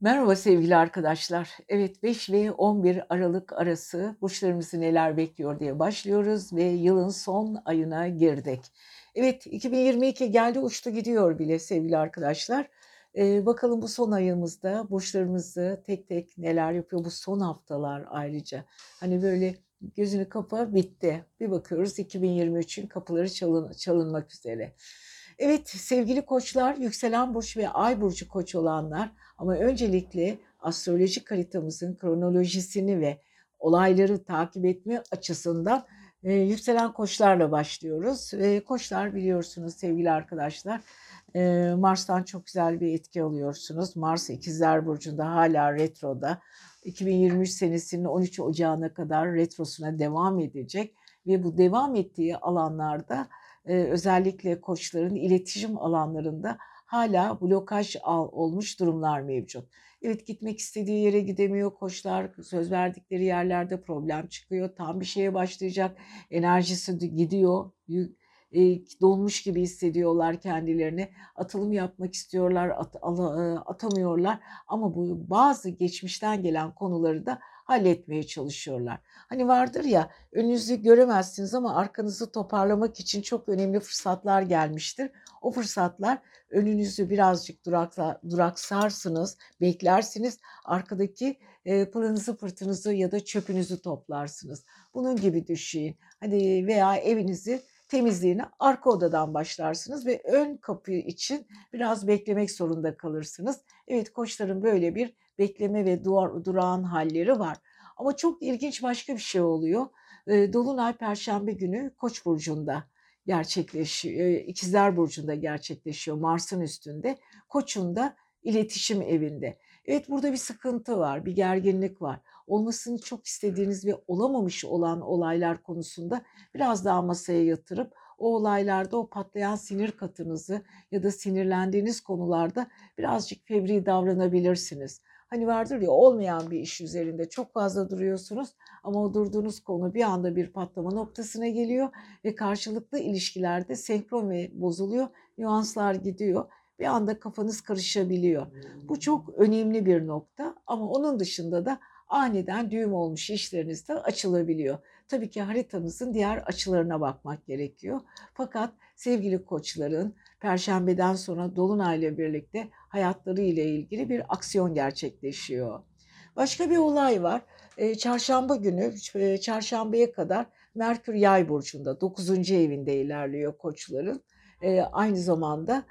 Merhaba sevgili arkadaşlar. Evet 5 ve 11 Aralık arası burçlarımızı neler bekliyor diye başlıyoruz ve yılın son ayına girdik. Evet 2022 geldi uçtu gidiyor bile sevgili arkadaşlar. Ee, bakalım bu son ayımızda burçlarımızı tek tek neler yapıyor bu son haftalar ayrıca. Hani böyle gözünü kapa bitti. Bir bakıyoruz 2023'ün kapıları çalın, çalınmak üzere. Evet sevgili koçlar, yükselen burç ve ay burcu koç olanlar ama öncelikle astrolojik haritamızın kronolojisini ve olayları takip etme açısından e, yükselen koçlarla başlıyoruz. E, koçlar biliyorsunuz sevgili arkadaşlar e, Mars'tan çok güzel bir etki alıyorsunuz. Mars ikizler burcunda hala retroda. 2023 senesinin 13 Ocağı'na kadar retrosuna devam edecek ve bu devam ettiği alanlarda özellikle koçların iletişim alanlarında hala blokaj al, olmuş durumlar mevcut. Evet gitmek istediği yere gidemiyor koçlar, söz verdikleri yerlerde problem çıkıyor, tam bir şeye başlayacak, enerjisi gidiyor, e, dolmuş gibi hissediyorlar kendilerini. Atılım yapmak istiyorlar, at, atamıyorlar ama bu bazı geçmişten gelen konuları da halletmeye çalışıyorlar. Hani vardır ya önünüzü göremezsiniz ama arkanızı toparlamak için çok önemli fırsatlar gelmiştir. O fırsatlar önünüzü birazcık durakla, duraksarsınız, beklersiniz. Arkadaki e, pırınızı pırtınızı ya da çöpünüzü toplarsınız. Bunun gibi düşünün. Hani veya evinizi temizliğine arka odadan başlarsınız ve ön kapı için biraz beklemek zorunda kalırsınız. Evet koçların böyle bir bekleme ve duvar, durağan halleri var. Ama çok ilginç başka bir şey oluyor. Dolunay Perşembe günü Koç burcunda gerçekleşiyor. İkizler burcunda gerçekleşiyor Mars'ın üstünde. Koç'un da iletişim evinde. Evet burada bir sıkıntı var, bir gerginlik var. Olmasını çok istediğiniz ve olamamış olan olaylar konusunda biraz daha masaya yatırıp o olaylarda o patlayan sinir katınızı ya da sinirlendiğiniz konularda birazcık fevri davranabilirsiniz. Hani vardır ya olmayan bir iş üzerinde çok fazla duruyorsunuz ama o durduğunuz konu bir anda bir patlama noktasına geliyor ve karşılıklı ilişkilerde senkron ve bozuluyor, nüanslar gidiyor. Bir anda kafanız karışabiliyor. Bu çok önemli bir nokta ama onun dışında da aniden düğüm olmuş işleriniz de açılabiliyor. Tabii ki haritanızın diğer açılarına bakmak gerekiyor. Fakat sevgili koçların perşembeden sonra dolunayla birlikte hayatları ile ilgili bir aksiyon gerçekleşiyor. Başka bir olay var. Çarşamba günü, çarşambaya kadar Merkür Yay burcunda 9. evinde ilerliyor koçların. Aynı zamanda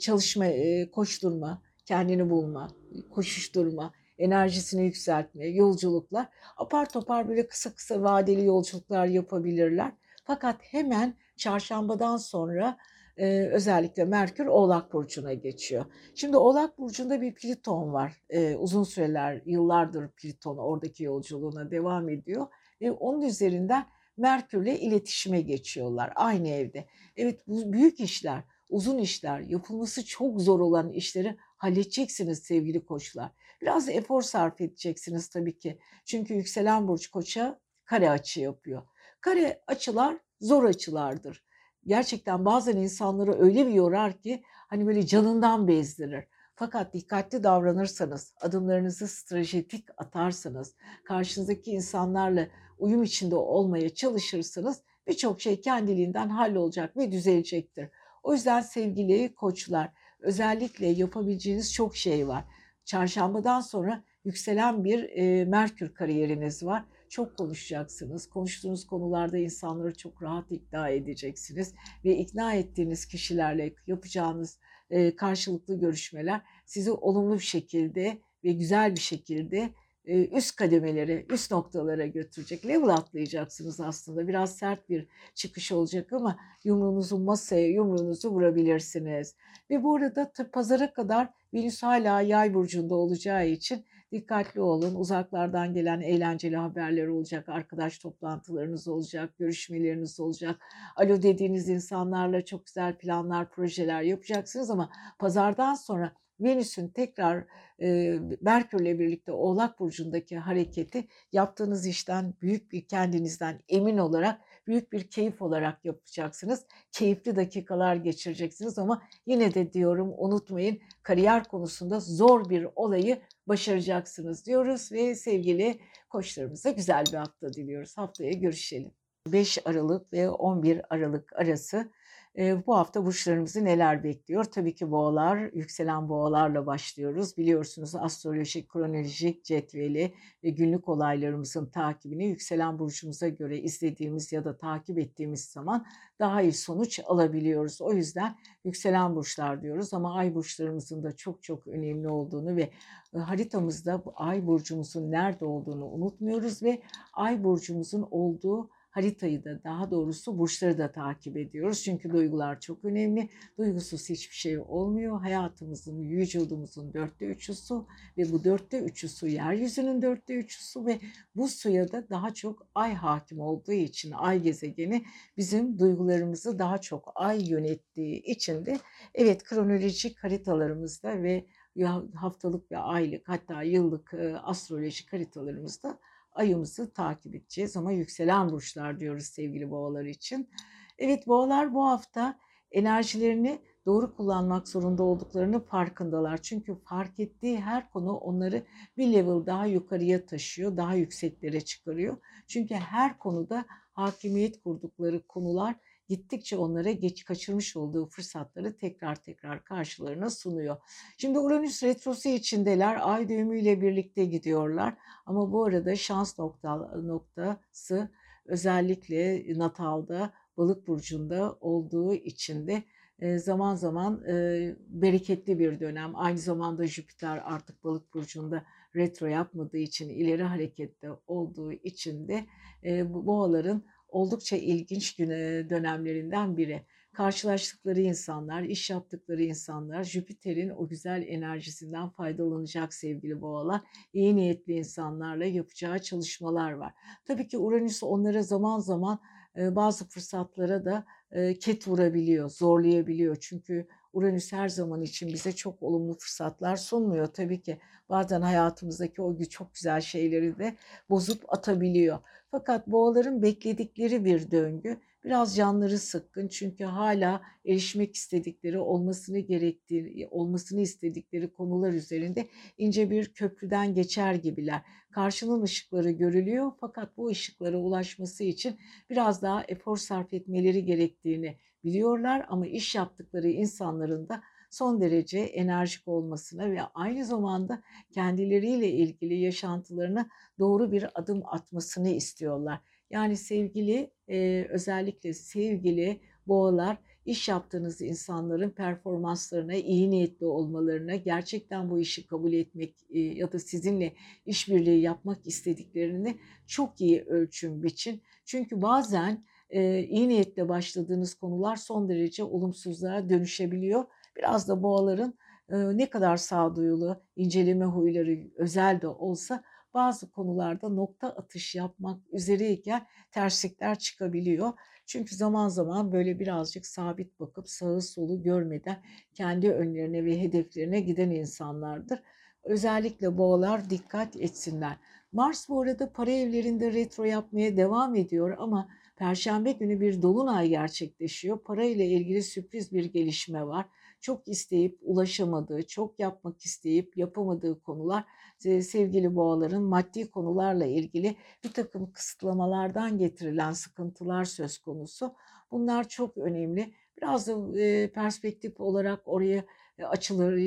çalışma, koşturma, kendini bulma, koşuşturma, enerjisini yükseltme, yolculuklar. Apar topar böyle kısa kısa vadeli yolculuklar yapabilirler. Fakat hemen çarşambadan sonra e, özellikle Merkür Oğlak Burcu'na geçiyor. Şimdi Oğlak Burcu'nda bir Pliton var. E, uzun süreler, yıllardır Pliton oradaki yolculuğuna devam ediyor. Ve onun üzerinden Merkür'le iletişime geçiyorlar aynı evde. Evet bu büyük işler, uzun işler, yapılması çok zor olan işleri halledeceksiniz sevgili koçlar. Biraz efor sarf edeceksiniz tabii ki. Çünkü yükselen burç koça kare açı yapıyor. Kare açılar zor açılardır. Gerçekten bazen insanları öyle bir yorar ki hani böyle canından bezdirir. Fakat dikkatli davranırsanız, adımlarınızı stratejik atarsanız, karşınızdaki insanlarla uyum içinde olmaya çalışırsanız birçok şey kendiliğinden hallolacak ve düzelecektir. O yüzden sevgili koçlar, özellikle yapabileceğiniz çok şey var. Çarşambadan sonra yükselen bir e, Merkür kariyeriniz var. Çok konuşacaksınız. Konuştuğunuz konularda insanları çok rahat ikna edeceksiniz ve ikna ettiğiniz kişilerle yapacağınız e, karşılıklı görüşmeler sizi olumlu bir şekilde ve güzel bir şekilde üst kademelere, üst noktalara götürecek. Level atlayacaksınız aslında. Biraz sert bir çıkış olacak ama yumruğunuzu masaya, yumruğunuzu vurabilirsiniz. Ve bu arada pazara kadar Venüs hala yay burcunda olacağı için dikkatli olun. Uzaklardan gelen eğlenceli haberler olacak, arkadaş toplantılarınız olacak, görüşmeleriniz olacak. Alo dediğiniz insanlarla çok güzel planlar, projeler yapacaksınız ama pazardan sonra Venüs'ün tekrar e, Merkür'le birlikte Oğlak Burcu'ndaki hareketi yaptığınız işten büyük bir kendinizden emin olarak büyük bir keyif olarak yapacaksınız. Keyifli dakikalar geçireceksiniz ama yine de diyorum unutmayın kariyer konusunda zor bir olayı başaracaksınız diyoruz ve sevgili koçlarımıza güzel bir hafta diliyoruz. Haftaya görüşelim. 5 Aralık ve 11 Aralık arası e, bu hafta burçlarımızı neler bekliyor? Tabii ki boğalar, yükselen boğalarla başlıyoruz. Biliyorsunuz astrolojik, kronolojik cetveli ve günlük olaylarımızın takibini yükselen burcumuza göre izlediğimiz ya da takip ettiğimiz zaman daha iyi sonuç alabiliyoruz. O yüzden yükselen burçlar diyoruz ama ay burçlarımızın da çok çok önemli olduğunu ve haritamızda ay burcumuzun nerede olduğunu unutmuyoruz ve ay burcumuzun olduğu haritayı da daha doğrusu burçları da takip ediyoruz. Çünkü duygular çok önemli. Duygusuz hiçbir şey olmuyor. Hayatımızın, vücudumuzun dörtte üçü su ve bu dörtte üçü su yeryüzünün dörtte üçü su ve bu suya da daha çok ay hakim olduğu için ay gezegeni bizim duygularımızı daha çok ay yönettiği için de evet kronolojik haritalarımızda ve haftalık ve aylık hatta yıllık astrolojik haritalarımızda ayımızı takip edeceğiz ama yükselen burçlar diyoruz sevgili boğalar için. Evet boğalar bu hafta enerjilerini doğru kullanmak zorunda olduklarını farkındalar. Çünkü fark ettiği her konu onları bir level daha yukarıya taşıyor, daha yükseklere çıkarıyor. Çünkü her konuda hakimiyet kurdukları konular gittikçe onlara geç kaçırmış olduğu fırsatları tekrar tekrar karşılarına sunuyor. Şimdi Uranüs retrosu içindeler. Ay düğümüyle birlikte gidiyorlar. Ama bu arada şans nokta, noktası özellikle natalda balık burcunda olduğu için de zaman zaman bereketli bir dönem. Aynı zamanda Jüpiter artık balık burcunda retro yapmadığı için ileri harekette olduğu için de boğaların oldukça ilginç dönemlerinden biri. Karşılaştıkları insanlar, iş yaptıkları insanlar Jüpiter'in o güzel enerjisinden faydalanacak sevgili boğalar. İyi niyetli insanlarla yapacağı çalışmalar var. Tabii ki Uranüs onlara zaman zaman bazı fırsatlara da ket vurabiliyor, zorlayabiliyor. Çünkü Uranüs her zaman için bize çok olumlu fırsatlar sunmuyor. Tabii ki bazen hayatımızdaki o çok güzel şeyleri de bozup atabiliyor. Fakat boğaların bekledikleri bir döngü biraz canları sıkkın çünkü hala erişmek istedikleri, olmasını gerektiği, olmasını istedikleri konular üzerinde ince bir köprüden geçer gibiler. Karşının ışıkları görülüyor fakat bu ışıklara ulaşması için biraz daha efor sarf etmeleri gerektiğini biliyorlar ama iş yaptıkları insanların da son derece enerjik olmasına ve aynı zamanda kendileriyle ilgili yaşantılarına doğru bir adım atmasını istiyorlar. Yani sevgili e, özellikle sevgili boğalar iş yaptığınız insanların performanslarına, iyi niyetli olmalarına, gerçekten bu işi kabul etmek e, ya da sizinle işbirliği yapmak istediklerini çok iyi ölçün biçin. Çünkü bazen e, iyi niyetle başladığınız konular son derece olumsuzluğa dönüşebiliyor. Biraz da boğaların e, ne kadar sağduyulu, inceleme huyları özel de olsa bazı konularda nokta atış yapmak üzereyken terslikler çıkabiliyor. Çünkü zaman zaman böyle birazcık sabit bakıp sağı solu görmeden kendi önlerine ve hedeflerine giden insanlardır. Özellikle boğalar dikkat etsinler. Mars bu arada para evlerinde retro yapmaya devam ediyor ama Perşembe günü bir dolunay gerçekleşiyor. Para ile ilgili sürpriz bir gelişme var. Çok isteyip ulaşamadığı, çok yapmak isteyip yapamadığı konular sevgili boğaların maddi konularla ilgili bir takım kısıtlamalardan getirilen sıkıntılar söz konusu. Bunlar çok önemli. Biraz da perspektif olarak oraya açılır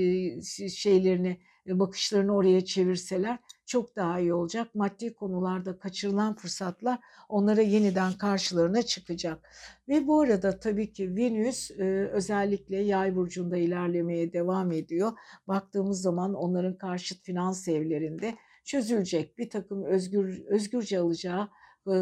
şeylerini bakışlarını oraya çevirseler çok daha iyi olacak. Maddi konularda kaçırılan fırsatlar onlara yeniden karşılarına çıkacak. Ve bu arada tabii ki Venüs özellikle yay burcunda ilerlemeye devam ediyor. Baktığımız zaman onların karşıt finans evlerinde çözülecek bir takım özgür özgürce alacağı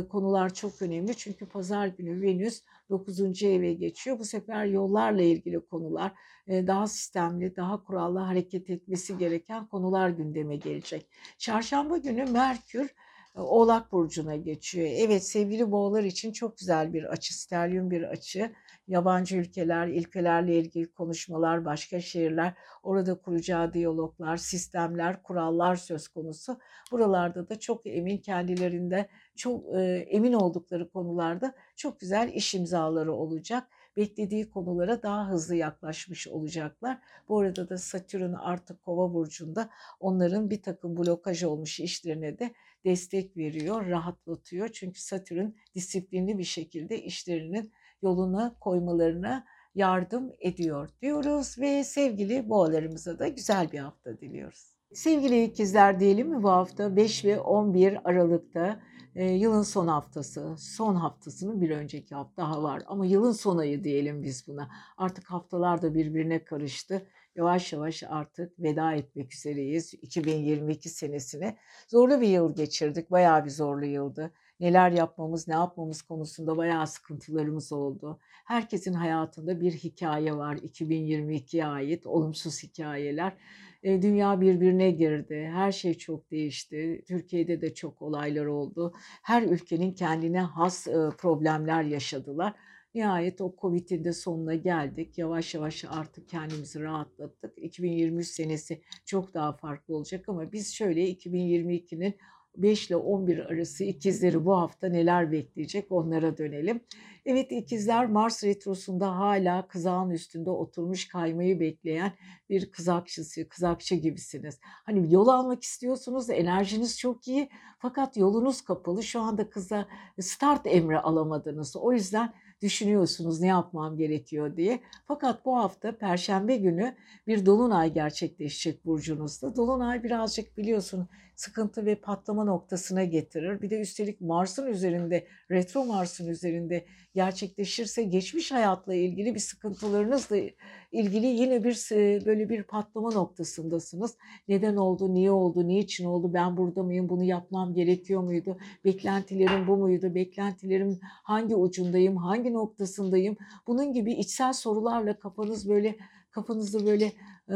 konular çok önemli. Çünkü pazar günü Venüs 9. eve geçiyor. Bu sefer yollarla ilgili konular, daha sistemli, daha kurallı hareket etmesi gereken konular gündeme gelecek. Çarşamba günü Merkür Oğlak Burcu'na geçiyor. Evet sevgili boğalar için çok güzel bir açı, steryum bir açı. Yabancı ülkeler, ülkelerle ilgili konuşmalar, başka şehirler, orada kuracağı diyaloglar, sistemler, kurallar söz konusu. Buralarda da çok emin kendilerinde, çok e, emin oldukları konularda çok güzel iş imzaları olacak beklediği konulara daha hızlı yaklaşmış olacaklar. Bu arada da Satürn artık kova burcunda onların bir takım blokaj olmuş işlerine de destek veriyor, rahatlatıyor. Çünkü Satürn disiplinli bir şekilde işlerinin yoluna koymalarına yardım ediyor diyoruz ve sevgili boğalarımıza da güzel bir hafta diliyoruz. Sevgili ikizler diyelim mi bu hafta 5 ve 11 Aralık'ta e, yılın son haftası, son haftasının bir önceki hafta daha var ama yılın son ayı diyelim biz buna. Artık haftalar da birbirine karıştı. Yavaş yavaş artık veda etmek üzereyiz 2022 senesine. Zorlu bir yıl geçirdik, bayağı bir zorlu yıldı. Neler yapmamız, ne yapmamız konusunda bayağı sıkıntılarımız oldu. Herkesin hayatında bir hikaye var 2022'ye ait, olumsuz hikayeler. E, dünya birbirine girdi. Her şey çok değişti. Türkiye'de de çok olaylar oldu. Her ülkenin kendine has e, problemler yaşadılar. Nihayet o Covid'in de sonuna geldik. Yavaş yavaş artık kendimizi rahatlattık. 2023 senesi çok daha farklı olacak ama biz şöyle 2022'nin 5 ile 11 arası ikizleri bu hafta neler bekleyecek onlara dönelim. Evet ikizler Mars retrosunda hala kızağın üstünde oturmuş kaymayı bekleyen bir kızakçısı, kızakçı gibisiniz. Hani yol almak istiyorsunuz, enerjiniz çok iyi fakat yolunuz kapalı. Şu anda kıza start emri alamadınız. O yüzden düşünüyorsunuz ne yapmam gerekiyor diye. Fakat bu hafta Perşembe günü bir dolunay gerçekleşecek burcunuzda. Dolunay birazcık biliyorsun sıkıntı ve patlama noktasına getirir. Bir de üstelik Mars'ın üzerinde, retro Mars'ın üzerinde gerçekleşirse geçmiş hayatla ilgili bir sıkıntılarınızla ilgili yine bir böyle bir patlama noktasındasınız. Neden oldu, niye oldu, niçin oldu, ben burada mıyım, bunu yapmam gerekiyor muydu, beklentilerim bu muydu, beklentilerim hangi ucundayım, hangi noktasındayım, bunun gibi içsel sorularla kafanız böyle kafanızı böyle e,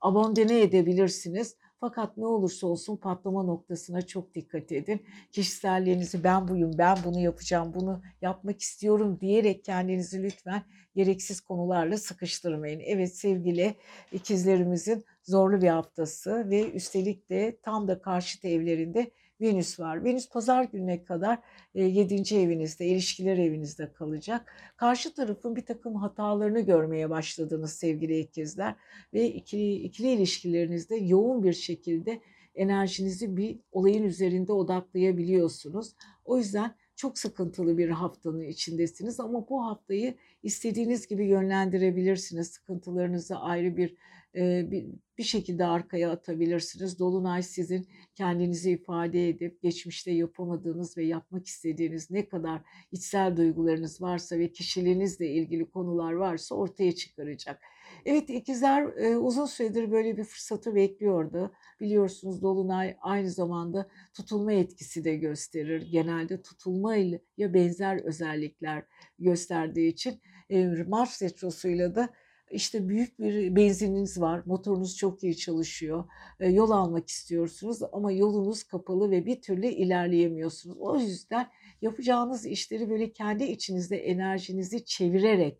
abandone edebilirsiniz. Fakat ne olursa olsun patlama noktasına çok dikkat edin. Kişiselliğinizi ben buyum, ben bunu yapacağım, bunu yapmak istiyorum diyerek kendinizi lütfen gereksiz konularla sıkıştırmayın. Evet sevgili ikizlerimizin zorlu bir haftası ve üstelik de tam da karşıt evlerinde Venüs var. Venüs pazar gününe kadar 7. E, evinizde, ilişkiler evinizde kalacak. Karşı tarafın bir takım hatalarını görmeye başladınız sevgili ikizler ve ikili, ikili ilişkilerinizde yoğun bir şekilde enerjinizi bir olayın üzerinde odaklayabiliyorsunuz. O yüzden çok sıkıntılı bir haftanın içindesiniz ama bu haftayı istediğiniz gibi yönlendirebilirsiniz. Sıkıntılarınızı ayrı bir bir, bir şekilde arkaya atabilirsiniz. Dolunay sizin kendinizi ifade edip geçmişte yapamadığınız ve yapmak istediğiniz ne kadar içsel duygularınız varsa ve kişiliğinizle ilgili konular varsa ortaya çıkaracak. Evet ikizler uzun süredir böyle bir fırsatı bekliyordu. Biliyorsunuz Dolunay aynı zamanda tutulma etkisi de gösterir. Genelde tutulmayla benzer özellikler gösterdiği için Mars retrosuyla da işte büyük bir benzininiz var, motorunuz çok iyi çalışıyor, yol almak istiyorsunuz ama yolunuz kapalı ve bir türlü ilerleyemiyorsunuz. O yüzden yapacağınız işleri böyle kendi içinizde enerjinizi çevirerek,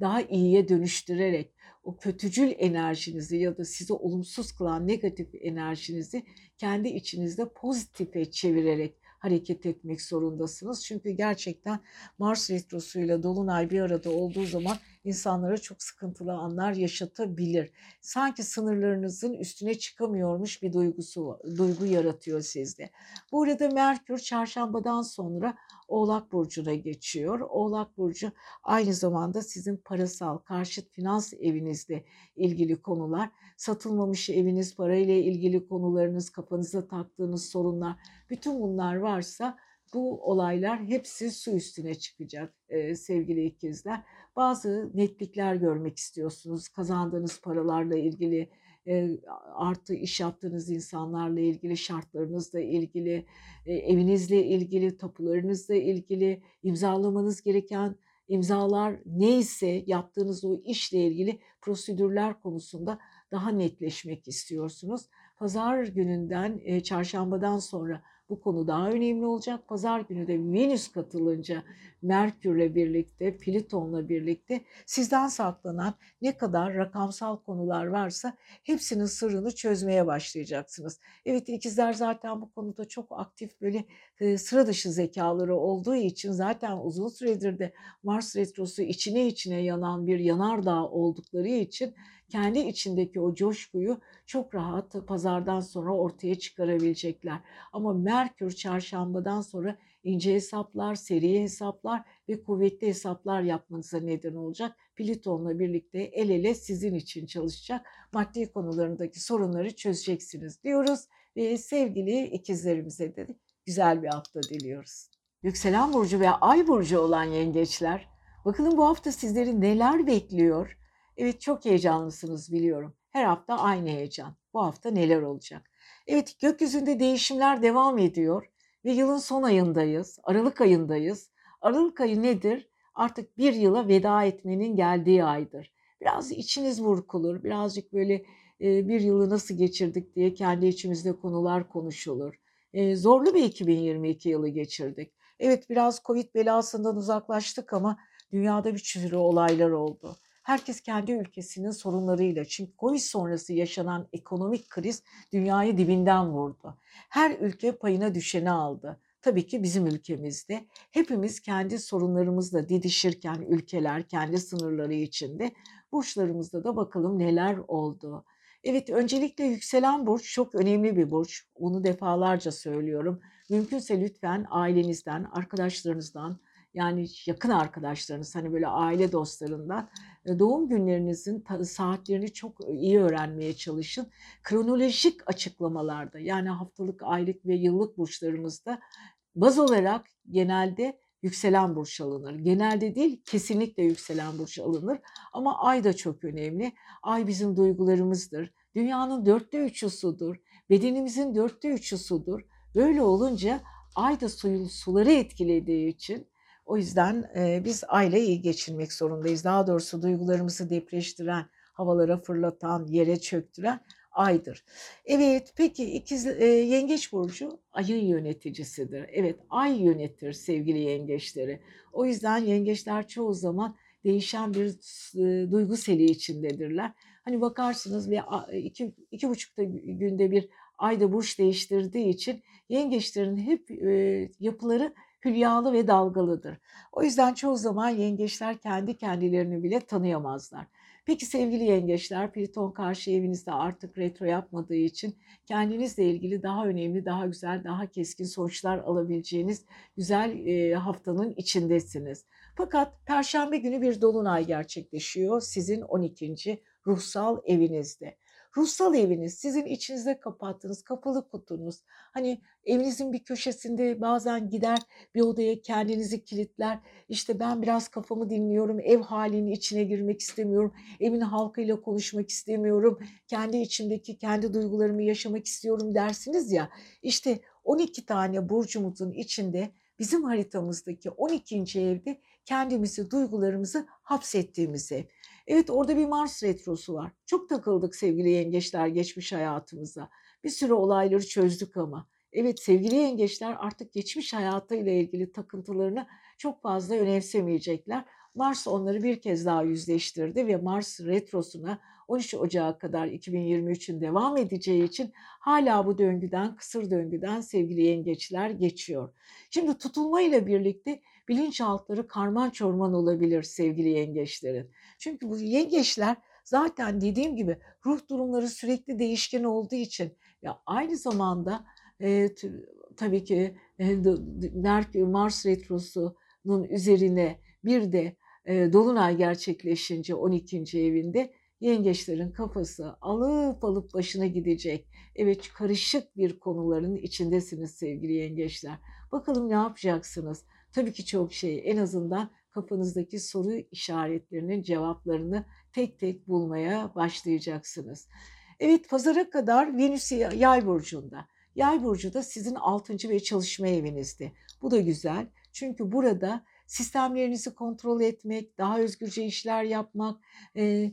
daha iyiye dönüştürerek, o kötücül enerjinizi ya da sizi olumsuz kılan negatif enerjinizi kendi içinizde pozitife çevirerek hareket etmek zorundasınız. Çünkü gerçekten Mars retrosuyla Dolunay bir arada olduğu zaman insanlara çok sıkıntılı anlar yaşatabilir. Sanki sınırlarınızın üstüne çıkamıyormuş bir duygusu, duygu yaratıyor sizde. Bu arada Merkür çarşambadan sonra Oğlak Burcu'na geçiyor. Oğlak Burcu aynı zamanda sizin parasal, karşıt finans evinizde ilgili konular, satılmamış eviniz, parayla ilgili konularınız, kafanıza taktığınız sorunlar, bütün bunlar varsa bu olaylar hepsi su üstüne çıkacak e, sevgili ikizler. Bazı netlikler görmek istiyorsunuz. Kazandığınız paralarla ilgili, e, artı iş yaptığınız insanlarla ilgili, şartlarınızla ilgili, e, evinizle ilgili, tapularınızla ilgili, imzalamanız gereken imzalar neyse yaptığınız o işle ilgili prosedürler konusunda daha netleşmek istiyorsunuz. Pazar gününden, e, çarşambadan sonra bu konu daha önemli olacak. Pazar günü de Venüs katılınca Merkür'le birlikte, Plüton'la birlikte sizden saklanan ne kadar rakamsal konular varsa hepsinin sırrını çözmeye başlayacaksınız. Evet ikizler zaten bu konuda çok aktif böyle e, sıra dışı zekaları olduğu için zaten uzun süredir de Mars retrosu içine içine yanan bir yanardağ oldukları için kendi içindeki o coşkuyu çok rahat pazardan sonra ortaya çıkarabilecekler. Ama Merkür çarşambadan sonra ince hesaplar, seri hesaplar ve kuvvetli hesaplar yapmanıza neden olacak. Plüton'la birlikte el ele sizin için çalışacak. Maddi konularındaki sorunları çözeceksiniz diyoruz. Ve sevgili ikizlerimize de güzel bir hafta diliyoruz. Yükselen burcu ve ay burcu olan yengeçler, bakalım bu hafta sizleri neler bekliyor? Evet çok heyecanlısınız biliyorum. Her hafta aynı heyecan. Bu hafta neler olacak? Evet gökyüzünde değişimler devam ediyor ve yılın son ayındayız. Aralık ayındayız. Aralık ayı nedir? Artık bir yıla veda etmenin geldiği aydır. Biraz içiniz burkulur. Birazcık böyle bir yılı nasıl geçirdik diye kendi içimizde konular konuşulur. E, zorlu bir 2022 yılı geçirdik. Evet biraz Covid belasından uzaklaştık ama dünyada bir sürü olaylar oldu. Herkes kendi ülkesinin sorunlarıyla çünkü Covid sonrası yaşanan ekonomik kriz dünyayı dibinden vurdu. Her ülke payına düşeni aldı. Tabii ki bizim ülkemizde hepimiz kendi sorunlarımızla didişirken ülkeler kendi sınırları içinde burçlarımızda da bakalım neler oldu. Evet öncelikle yükselen burç çok önemli bir burç. Bunu defalarca söylüyorum. Mümkünse lütfen ailenizden, arkadaşlarınızdan, yani yakın arkadaşlarınız hani böyle aile dostlarından e, doğum günlerinizin saatlerini çok iyi öğrenmeye çalışın. Kronolojik açıklamalarda yani haftalık, aylık ve yıllık burçlarımızda baz olarak genelde yükselen burç alınır. Genelde değil kesinlikle yükselen burç alınır ama ay da çok önemli. Ay bizim duygularımızdır. Dünyanın dörtte üçü sudur. Bedenimizin dörtte üçü sudur. Böyle olunca ay da suyu, suları etkilediği için o yüzden e, biz aile iyi geçinmek zorundayız. Daha doğrusu duygularımızı depreştiren, havalara fırlatan, yere çöktüren aydır. Evet peki ikiz, e, yengeç burcu ayın yöneticisidir. Evet ay yönetir sevgili yengeçleri. O yüzden yengeçler çoğu zaman değişen bir e, duygu seli içindedirler. Hani bakarsınız ve iki, iki buçukta günde bir ayda burç değiştirdiği için yengeçlerin hep e, yapıları hülyalı ve dalgalıdır. O yüzden çoğu zaman yengeçler kendi kendilerini bile tanıyamazlar. Peki sevgili yengeçler, Plüton karşı evinizde artık retro yapmadığı için kendinizle ilgili daha önemli, daha güzel, daha keskin sonuçlar alabileceğiniz güzel e, haftanın içindesiniz. Fakat Perşembe günü bir dolunay gerçekleşiyor sizin 12. ruhsal evinizde. Ruhsal eviniz sizin içinizde kapattığınız kapalı kutunuz. Hani evinizin bir köşesinde bazen gider bir odaya kendinizi kilitler. İşte ben biraz kafamı dinliyorum. Ev halinin içine girmek istemiyorum. Evin halkıyla konuşmak istemiyorum. Kendi içimdeki kendi duygularımı yaşamak istiyorum dersiniz ya. İşte 12 tane burcumuzun içinde bizim haritamızdaki 12. evde kendimizi, duygularımızı hapsettiğimiz ev. Evet orada bir Mars retrosu var. Çok takıldık sevgili yengeçler geçmiş hayatımıza. Bir sürü olayları çözdük ama. Evet sevgili yengeçler artık geçmiş hayatıyla ilgili takıntılarını çok fazla önemsemeyecekler. Mars onları bir kez daha yüzleştirdi ve Mars retrosuna 13 Ocağı kadar 2023'ün devam edeceği için hala bu döngüden, kısır döngüden sevgili yengeçler geçiyor. Şimdi tutulma ile birlikte bilinçaltları karman çorman olabilir sevgili yengeçlerin. Çünkü bu yengeçler zaten dediğim gibi ruh durumları sürekli değişken olduğu için ya aynı zamanda e, tabii ki e, Mars retrosunun üzerine bir de e, dolunay gerçekleşince 12. evinde yengeçlerin kafası alıp alıp başına gidecek. Evet karışık bir konuların içindesiniz sevgili yengeçler. Bakalım ne yapacaksınız? Tabii ki çok şey. En azından kafanızdaki soru işaretlerinin cevaplarını tek tek bulmaya başlayacaksınız. Evet pazara kadar Venüs yay burcunda. Yay burcu da sizin 6. ve çalışma evinizde. Bu da güzel. Çünkü burada sistemlerinizi kontrol etmek, daha özgürce işler yapmak, e,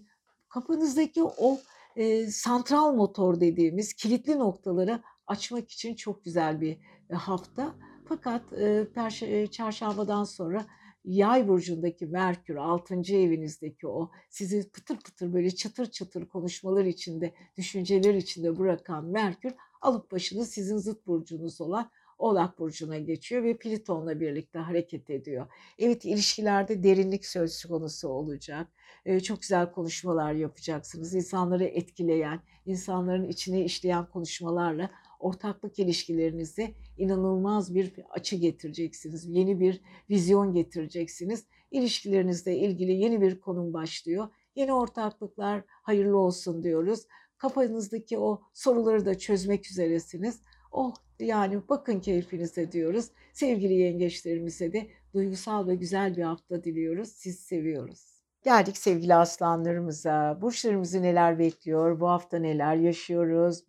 kafanızdaki o e, santral motor dediğimiz kilitli noktaları açmak için çok güzel bir hafta. Fakat e, e, çarşambadan sonra Yay burcundaki Merkür, 6. evinizdeki o sizi pıtır pıtır böyle çıtır çıtır konuşmalar içinde, düşünceler içinde bırakan Merkür alıp başını sizin zıt burcunuz olan Oğlak Burcu'na geçiyor ve Plüton'la birlikte hareket ediyor. Evet ilişkilerde derinlik söz konusu olacak. Ee, çok güzel konuşmalar yapacaksınız. İnsanları etkileyen, insanların içine işleyen konuşmalarla ortaklık ilişkilerinize inanılmaz bir açı getireceksiniz. Yeni bir vizyon getireceksiniz. İlişkilerinizle ilgili yeni bir konum başlıyor. Yeni ortaklıklar hayırlı olsun diyoruz. Kafanızdaki o soruları da çözmek üzeresiniz. Oh yani bakın keyfinize diyoruz. Sevgili yengeçlerimize de duygusal ve güzel bir hafta diliyoruz. Siz seviyoruz. Geldik sevgili aslanlarımıza. Burçlarımızı neler bekliyor? Bu hafta neler yaşıyoruz?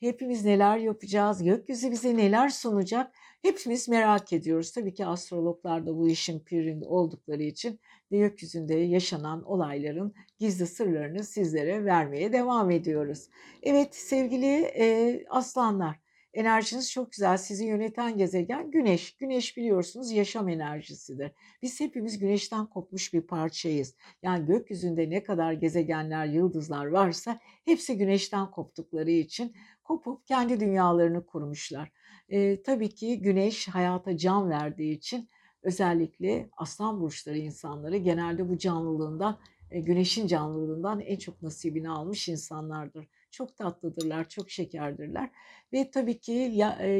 Hepimiz neler yapacağız? Gökyüzü bize neler sunacak? Hepimiz merak ediyoruz. Tabii ki astrologlar da bu işin pirinde oldukları için gökyüzünde yaşanan olayların gizli sırlarını sizlere vermeye devam ediyoruz. Evet sevgili e, aslanlar Enerjiniz çok güzel. Sizi yöneten gezegen Güneş. Güneş biliyorsunuz yaşam enerjisidir. Biz hepimiz Güneşten kopmuş bir parçayız. Yani gökyüzünde ne kadar gezegenler, yıldızlar varsa hepsi Güneşten koptukları için kopup kendi dünyalarını kurmuşlar. E, tabii ki Güneş hayata can verdiği için özellikle aslan burçları insanları genelde bu canlılığından, e, Güneşin canlılığından en çok nasibini almış insanlardır. Çok tatlıdırlar, çok şekerdirler. Ve tabii ki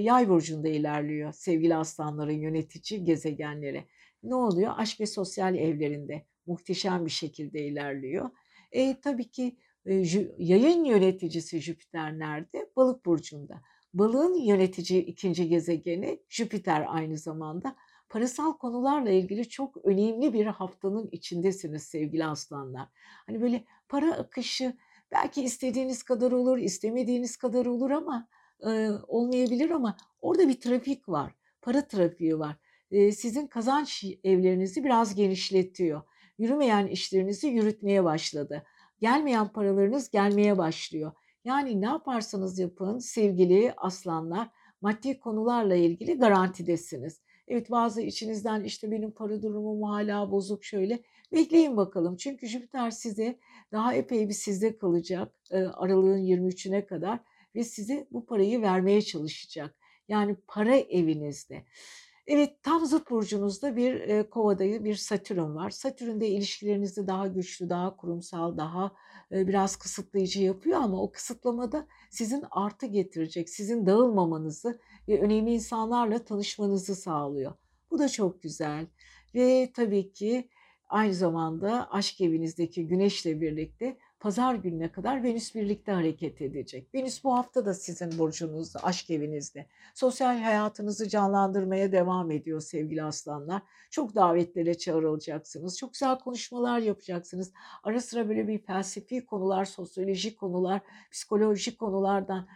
yay burcunda ilerliyor sevgili aslanların yönetici gezegenleri. Ne oluyor? Aşk ve sosyal evlerinde muhteşem bir şekilde ilerliyor. E, tabii ki e, yayın yöneticisi Jüpiter nerede? Balık burcunda. Balığın yönetici ikinci gezegeni Jüpiter aynı zamanda. Parasal konularla ilgili çok önemli bir haftanın içindesiniz sevgili aslanlar. Hani böyle para akışı belki istediğiniz kadar olur, istemediğiniz kadar olur ama e, olmayabilir ama orada bir trafik var. Para trafiği var. E, sizin kazanç evlerinizi biraz genişletiyor. Yürümeyen işlerinizi yürütmeye başladı. Gelmeyen paralarınız gelmeye başlıyor. Yani ne yaparsanız yapın sevgili aslanlar maddi konularla ilgili garantidesiniz. Evet bazı içinizden işte benim para durumum hala bozuk şöyle. Bekleyin bakalım. Çünkü Jüpiter size daha epey bir sizde kalacak aralığın 23'üne kadar ve size bu parayı vermeye çalışacak. Yani para evinizde. Evet tam zıt burcunuzda bir e, kovadayı bir Satürn var. Satürn'de ilişkilerinizi daha güçlü, daha kurumsal, daha e, biraz kısıtlayıcı yapıyor ama o kısıtlamada sizin artı getirecek, sizin dağılmamanızı ve önemli insanlarla tanışmanızı sağlıyor. Bu da çok güzel. Ve tabii ki aynı zamanda aşk evinizdeki güneşle birlikte pazar gününe kadar Venüs birlikte hareket edecek. Venüs bu hafta da sizin burcunuzda, aşk evinizde. Sosyal hayatınızı canlandırmaya devam ediyor sevgili aslanlar. Çok davetlere çağrılacaksınız. Çok güzel konuşmalar yapacaksınız. Ara sıra böyle bir felsefi konular, sosyolojik konular, psikolojik konulardan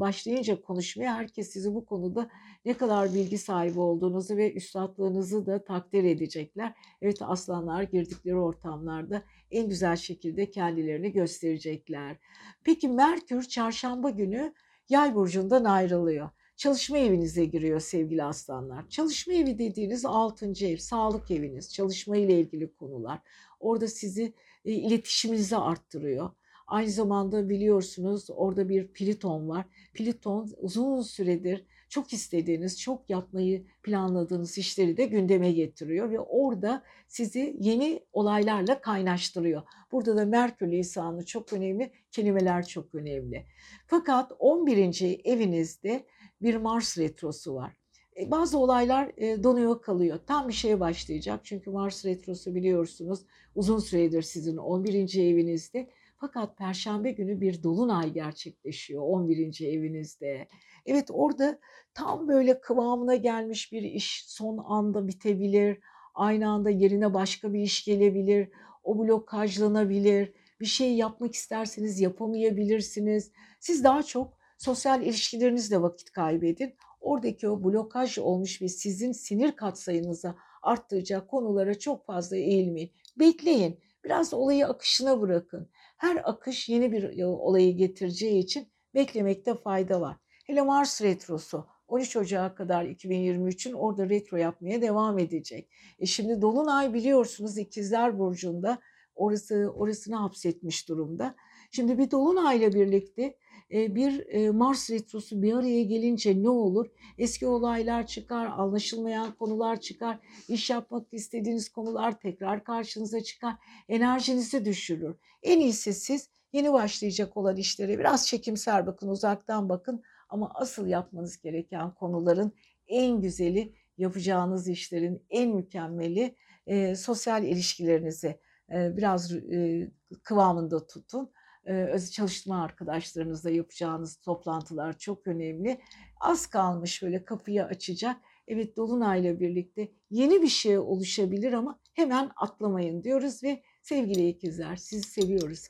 başlayınca konuşmaya herkes sizi bu konuda ne kadar bilgi sahibi olduğunuzu ve üstadlığınızı da takdir edecekler. Evet aslanlar girdikleri ortamlarda en güzel şekilde kendilerini gösterecekler. Peki Merkür çarşamba günü Yay burcundan ayrılıyor. Çalışma evinize giriyor sevgili aslanlar. Çalışma evi dediğiniz 6. ev, sağlık eviniz, çalışma ile ilgili konular. Orada sizi e, iletişiminizi arttırıyor. Aynı zamanda biliyorsunuz orada bir Pliton var. Pliton uzun süredir çok istediğiniz, çok yapmayı planladığınız işleri de gündeme getiriyor ve orada sizi yeni olaylarla kaynaştırıyor. Burada da Merkür lisanı çok önemli, kelimeler çok önemli. Fakat 11. evinizde bir Mars retrosu var. E, bazı olaylar e, donuyor kalıyor. Tam bir şeye başlayacak. Çünkü Mars retrosu biliyorsunuz uzun süredir sizin 11. evinizde. Fakat perşembe günü bir dolunay gerçekleşiyor 11. evinizde. Evet orada tam böyle kıvamına gelmiş bir iş son anda bitebilir. Aynı anda yerine başka bir iş gelebilir. O blokajlanabilir. Bir şey yapmak isterseniz yapamayabilirsiniz. Siz daha çok sosyal ilişkilerinizle vakit kaybedin. Oradaki o blokaj olmuş ve sizin sinir katsayınızı arttıracak konulara çok fazla eğilmeyin. Bekleyin. Biraz olayı akışına bırakın. Her akış yeni bir olayı getireceği için beklemekte fayda var. Hele Mars retrosu 13 Ocağı kadar 2023'ün orada retro yapmaya devam edecek. E şimdi Dolunay biliyorsunuz İkizler Burcu'nda orası orasını hapsetmiş durumda. Şimdi bir Dolunay'la birlikte bir Mars retrosu bir araya gelince ne olur? Eski olaylar çıkar, anlaşılmayan konular çıkar, iş yapmak istediğiniz konular tekrar karşınıza çıkar, enerjinizi düşürür. En iyisi siz yeni başlayacak olan işlere biraz çekimser bakın, uzaktan bakın ama asıl yapmanız gereken konuların en güzeli, yapacağınız işlerin en mükemmeli e, sosyal ilişkilerinizi e, biraz e, kıvamında tutun çalışma arkadaşlarınızla yapacağınız toplantılar çok önemli. Az kalmış böyle kapıyı açacak. Evet Dolunay'la birlikte yeni bir şey oluşabilir ama hemen atlamayın diyoruz ve sevgili ikizler sizi seviyoruz.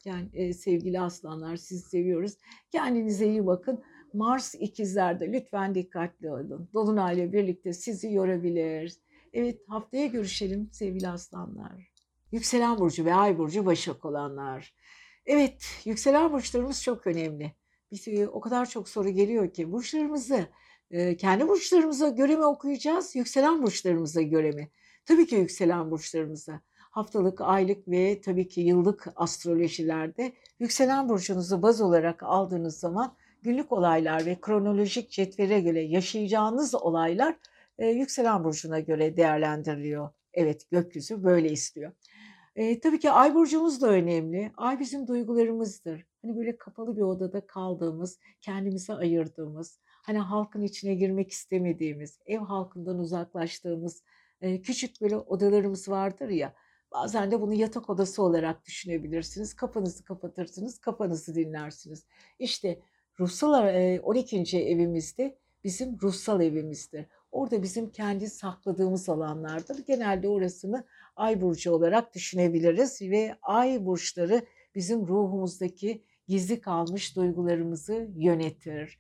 Sevgili aslanlar sizi seviyoruz. Kendinize iyi bakın. Mars ikizlerde lütfen dikkatli olun. Dolunay'la birlikte sizi yorabilir. Evet haftaya görüşelim sevgili aslanlar. Yükselen burcu ve ay burcu başak olanlar. Evet, yükselen burçlarımız çok önemli. Biz o kadar çok soru geliyor ki burçlarımızı kendi burçlarımıza göre mi okuyacağız, yükselen burçlarımıza göre mi? Tabii ki yükselen burçlarımıza. Haftalık, aylık ve tabii ki yıllık astrolojilerde yükselen burcunuzu baz olarak aldığınız zaman günlük olaylar ve kronolojik cetvele göre yaşayacağınız olaylar yükselen burcuna göre değerlendiriliyor. Evet gökyüzü böyle istiyor. E, tabii ki ay burcumuz da önemli. Ay bizim duygularımızdır. Hani böyle kapalı bir odada kaldığımız, kendimize ayırdığımız, hani halkın içine girmek istemediğimiz, ev halkından uzaklaştığımız e, küçük böyle odalarımız vardır ya. Bazen de bunu yatak odası olarak düşünebilirsiniz. Kafanızı kapatırsınız, kafanızı dinlersiniz. İşte ruhsal 12. evimizde bizim ruhsal evimizdir. Orada bizim kendi sakladığımız alanlardır. Genelde orasını ay burcu olarak düşünebiliriz ve ay burçları bizim ruhumuzdaki gizli kalmış duygularımızı yönetir.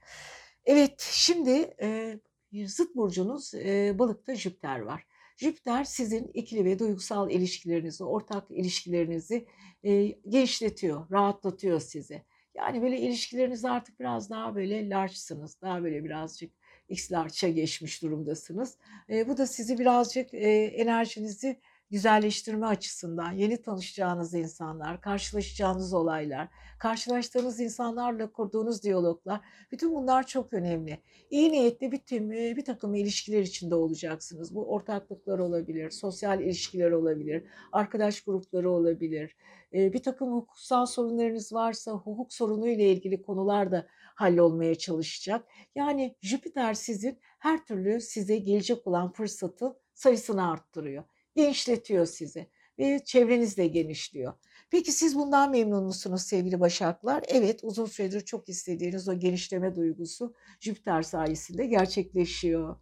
Evet şimdi e, zıt burcunuz e, balıkta Jüpiter var. Jüpiter sizin ikili ve duygusal ilişkilerinizi, ortak ilişkilerinizi e, genişletiyor, rahatlatıyor sizi. Yani böyle ilişkileriniz artık biraz daha böyle large'sınız, daha böyle birazcık X large'a geçmiş durumdasınız. E, bu da sizi birazcık e, enerjinizi güzelleştirme açısından yeni tanışacağınız insanlar, karşılaşacağınız olaylar, karşılaştığınız insanlarla kurduğunuz diyaloglar bütün bunlar çok önemli. İyi niyetli bir, tüm, bir takım ilişkiler içinde olacaksınız. Bu ortaklıklar olabilir, sosyal ilişkiler olabilir, arkadaş grupları olabilir. Bir takım hukuksal sorunlarınız varsa hukuk sorunu ile ilgili konular da hallolmaya çalışacak. Yani Jüpiter sizin her türlü size gelecek olan fırsatın sayısını arttırıyor genişletiyor sizi ve çevreniz de genişliyor. Peki siz bundan memnun musunuz sevgili Başaklar? Evet uzun süredir çok istediğiniz o genişleme duygusu Jüpiter sayesinde gerçekleşiyor.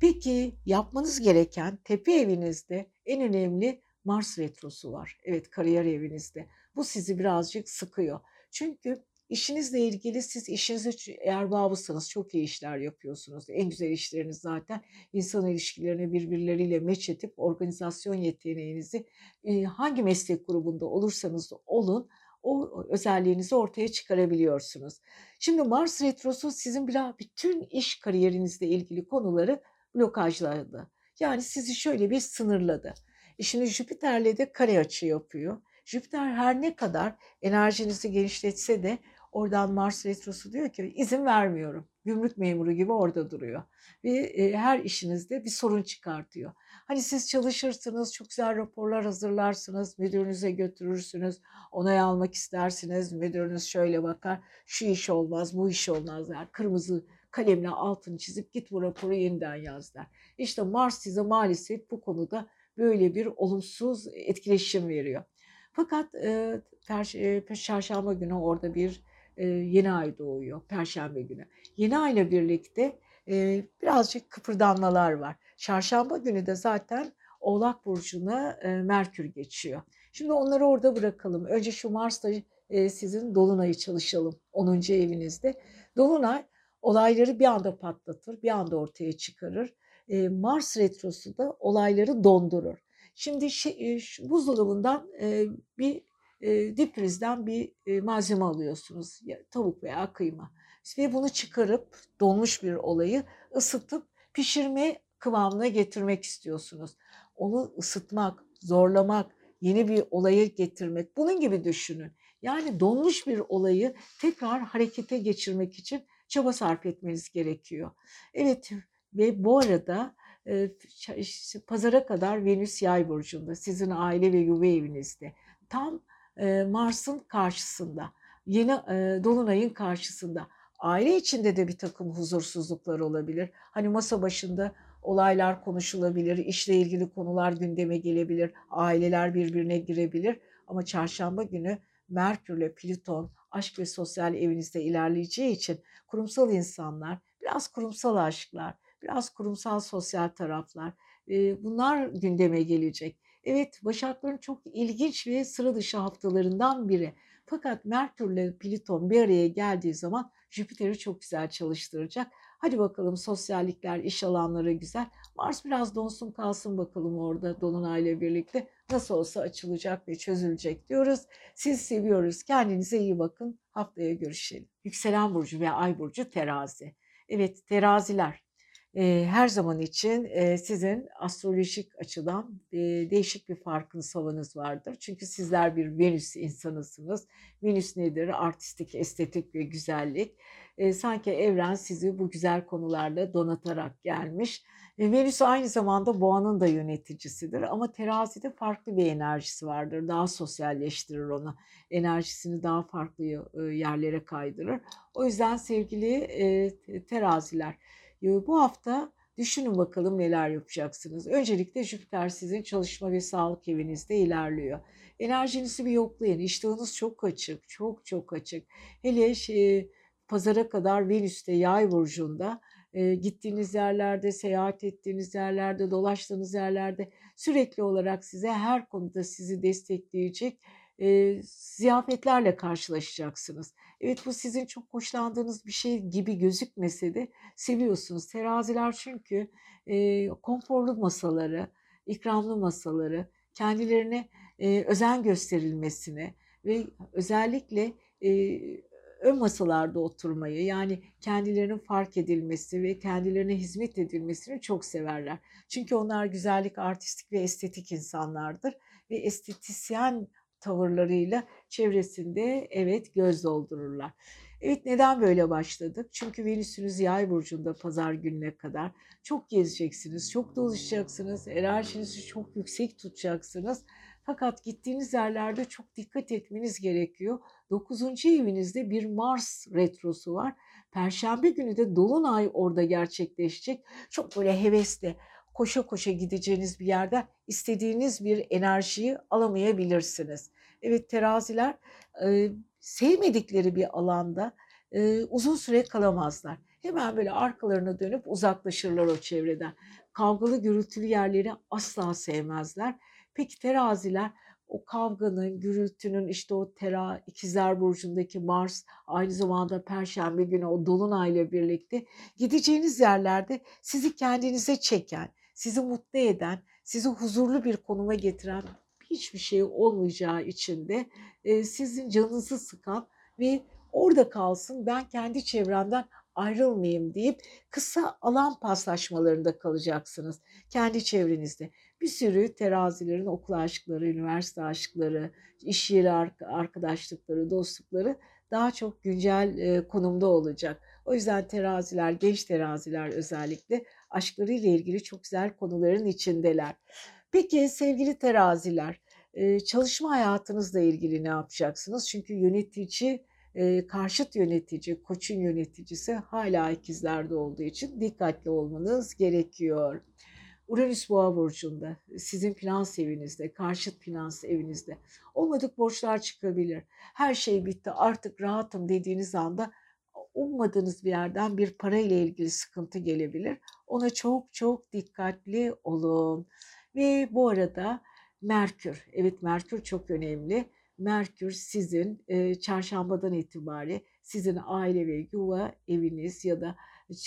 Peki yapmanız gereken tepe evinizde en önemli Mars retrosu var. Evet kariyer evinizde. Bu sizi birazcık sıkıyor. Çünkü İşinizle ilgili siz işinizi eğer bağımlısınız çok iyi işler yapıyorsunuz. En güzel işleriniz zaten insan ilişkilerini birbirleriyle meç edip organizasyon yeteneğinizi hangi meslek grubunda olursanız olun o özelliğinizi ortaya çıkarabiliyorsunuz. Şimdi Mars Retrosu sizin biraz bütün iş kariyerinizle ilgili konuları blokajladı. Yani sizi şöyle bir sınırladı. E şimdi Jüpiter'le de kare açı yapıyor. Jüpiter her ne kadar enerjinizi genişletse de Oradan Mars Retrosu diyor ki izin vermiyorum. Gümrük memuru gibi orada duruyor. Ve e, her işinizde bir sorun çıkartıyor. Hani siz çalışırsınız, çok güzel raporlar hazırlarsınız, müdürünüze götürürsünüz, onay almak istersiniz, müdürünüz şöyle bakar, şu iş olmaz, bu iş olmaz der. Kırmızı kalemle altını çizip git bu raporu yeniden yaz der. İşte Mars size maalesef bu konuda böyle bir olumsuz etkileşim veriyor. Fakat e, çarşamba günü orada bir e, yeni ay doğuyor Perşembe günü. Yeni ayla birlikte e, birazcık kıpırdanmalar var. Çarşamba günü de zaten Oğlak Burcu'na Merkür geçiyor. Şimdi onları orada bırakalım. Önce şu Mars'ta sizin Dolunay'ı çalışalım 10. evinizde. Dolunay olayları bir anda patlatır, bir anda ortaya çıkarır. Mars retrosu da olayları dondurur. Şimdi şey, buzdolabından bir e, bir malzeme alıyorsunuz. Tavuk veya kıyma. ve bunu çıkarıp donmuş bir olayı ısıtıp pişirme kıvamına getirmek istiyorsunuz. Onu ısıtmak, zorlamak, yeni bir olaya getirmek bunun gibi düşünün. Yani donmuş bir olayı tekrar harekete geçirmek için çaba sarf etmeniz gerekiyor. Evet ve bu arada pazara kadar Venüs yay burcunda sizin aile ve yuva evinizde tam Mars'ın karşısında yeni dolunayın karşısında aile içinde de bir takım huzursuzluklar olabilir. Hani masa başında olaylar konuşulabilir, işle ilgili konular gündeme gelebilir, aileler birbirine girebilir. Ama çarşamba günü Merkür ile Plüton aşk ve sosyal evinizde ilerleyeceği için kurumsal insanlar, biraz kurumsal aşklar, biraz kurumsal sosyal taraflar bunlar gündeme gelecek. Evet Başakların çok ilginç ve sıra dışı haftalarından biri. Fakat Merkür ile Plüton bir araya geldiği zaman Jüpiter'i çok güzel çalıştıracak. Hadi bakalım sosyallikler, iş alanları güzel. Mars biraz donsun kalsın bakalım orada Dolunay'la birlikte. Nasıl olsa açılacak ve çözülecek diyoruz. Siz seviyoruz. Kendinize iyi bakın. Haftaya görüşelim. Yükselen Burcu ve Ay Burcu terazi. Evet teraziler e, her zaman için e, sizin astrolojik açıdan e, değişik bir farkınız vardır. Çünkü sizler bir Venüs insanısınız. Venüs nedir? Artistik, estetik ve güzellik. E, sanki evren sizi bu güzel konularda donatarak gelmiş. E, Venüs aynı zamanda boğanın da yöneticisidir ama terazide farklı bir enerjisi vardır. Daha sosyalleştirir onu. Enerjisini daha farklı yerlere kaydırır. O yüzden sevgili e, teraziler bu hafta düşünün bakalım neler yapacaksınız. Öncelikle Jüpiter sizin çalışma ve sağlık evinizde ilerliyor. Enerjinizi bir yoklayın. İştahınız çok açık, çok çok açık. Hele şey, pazara kadar Venüs'te yay burcunda e, gittiğiniz yerlerde, seyahat ettiğiniz yerlerde, dolaştığınız yerlerde sürekli olarak size her konuda sizi destekleyecek e, ziyafetlerle karşılaşacaksınız. Evet bu sizin çok hoşlandığınız bir şey gibi gözükmese de seviyorsunuz. Teraziler çünkü e, konforlu masaları, ikramlı masaları, kendilerine e, özen gösterilmesini ve özellikle e, ön masalarda oturmayı yani kendilerinin fark edilmesi ve kendilerine hizmet edilmesini çok severler. Çünkü onlar güzellik, artistik ve estetik insanlardır ve estetisyen tavırlarıyla çevresinde evet göz doldururlar. Evet neden böyle başladık? Çünkü Venüs'ünüz yay burcunda pazar gününe kadar çok gezeceksiniz, çok dolaşacaksınız, enerjinizi çok yüksek tutacaksınız. Fakat gittiğiniz yerlerde çok dikkat etmeniz gerekiyor. 9. evinizde bir Mars retrosu var. Perşembe günü de Dolunay orada gerçekleşecek. Çok böyle hevesle koşa koşa gideceğiniz bir yerden istediğiniz bir enerjiyi alamayabilirsiniz. Evet teraziler e, sevmedikleri bir alanda e, uzun süre kalamazlar. Hemen böyle arkalarına dönüp uzaklaşırlar o çevreden. Kavgalı gürültülü yerleri asla sevmezler. Peki teraziler o kavganın, gürültünün işte o tera ikizler burcundaki Mars aynı zamanda perşembe günü o dolunayla birlikte gideceğiniz yerlerde sizi kendinize çeken, sizi mutlu eden, sizi huzurlu bir konuma getiren hiçbir şey olmayacağı için de e, sizin canınızı sıkan ve orada kalsın ben kendi çevremden ayrılmayayım deyip kısa alan paslaşmalarında kalacaksınız kendi çevrenizde. Bir sürü terazilerin okul aşkları, üniversite aşkları, iş yeri arkadaşlıkları, dostlukları daha çok güncel e, konumda olacak. O yüzden teraziler, genç teraziler özellikle aşklarıyla ilgili çok güzel konuların içindeler. Peki sevgili teraziler, çalışma hayatınızla ilgili ne yapacaksınız? Çünkü yönetici, karşıt yönetici, koçun yöneticisi hala ikizlerde olduğu için dikkatli olmanız gerekiyor. Uranüs Boğa burcunda, sizin finans evinizde, karşıt finans evinizde olmadık borçlar çıkabilir. Her şey bitti, artık rahatım dediğiniz anda ummadığınız bir yerden bir para ile ilgili sıkıntı gelebilir. Ona çok çok dikkatli olun. Ve bu arada Merkür, evet Merkür çok önemli. Merkür sizin e, çarşambadan itibaren sizin aile ve yuva eviniz ya da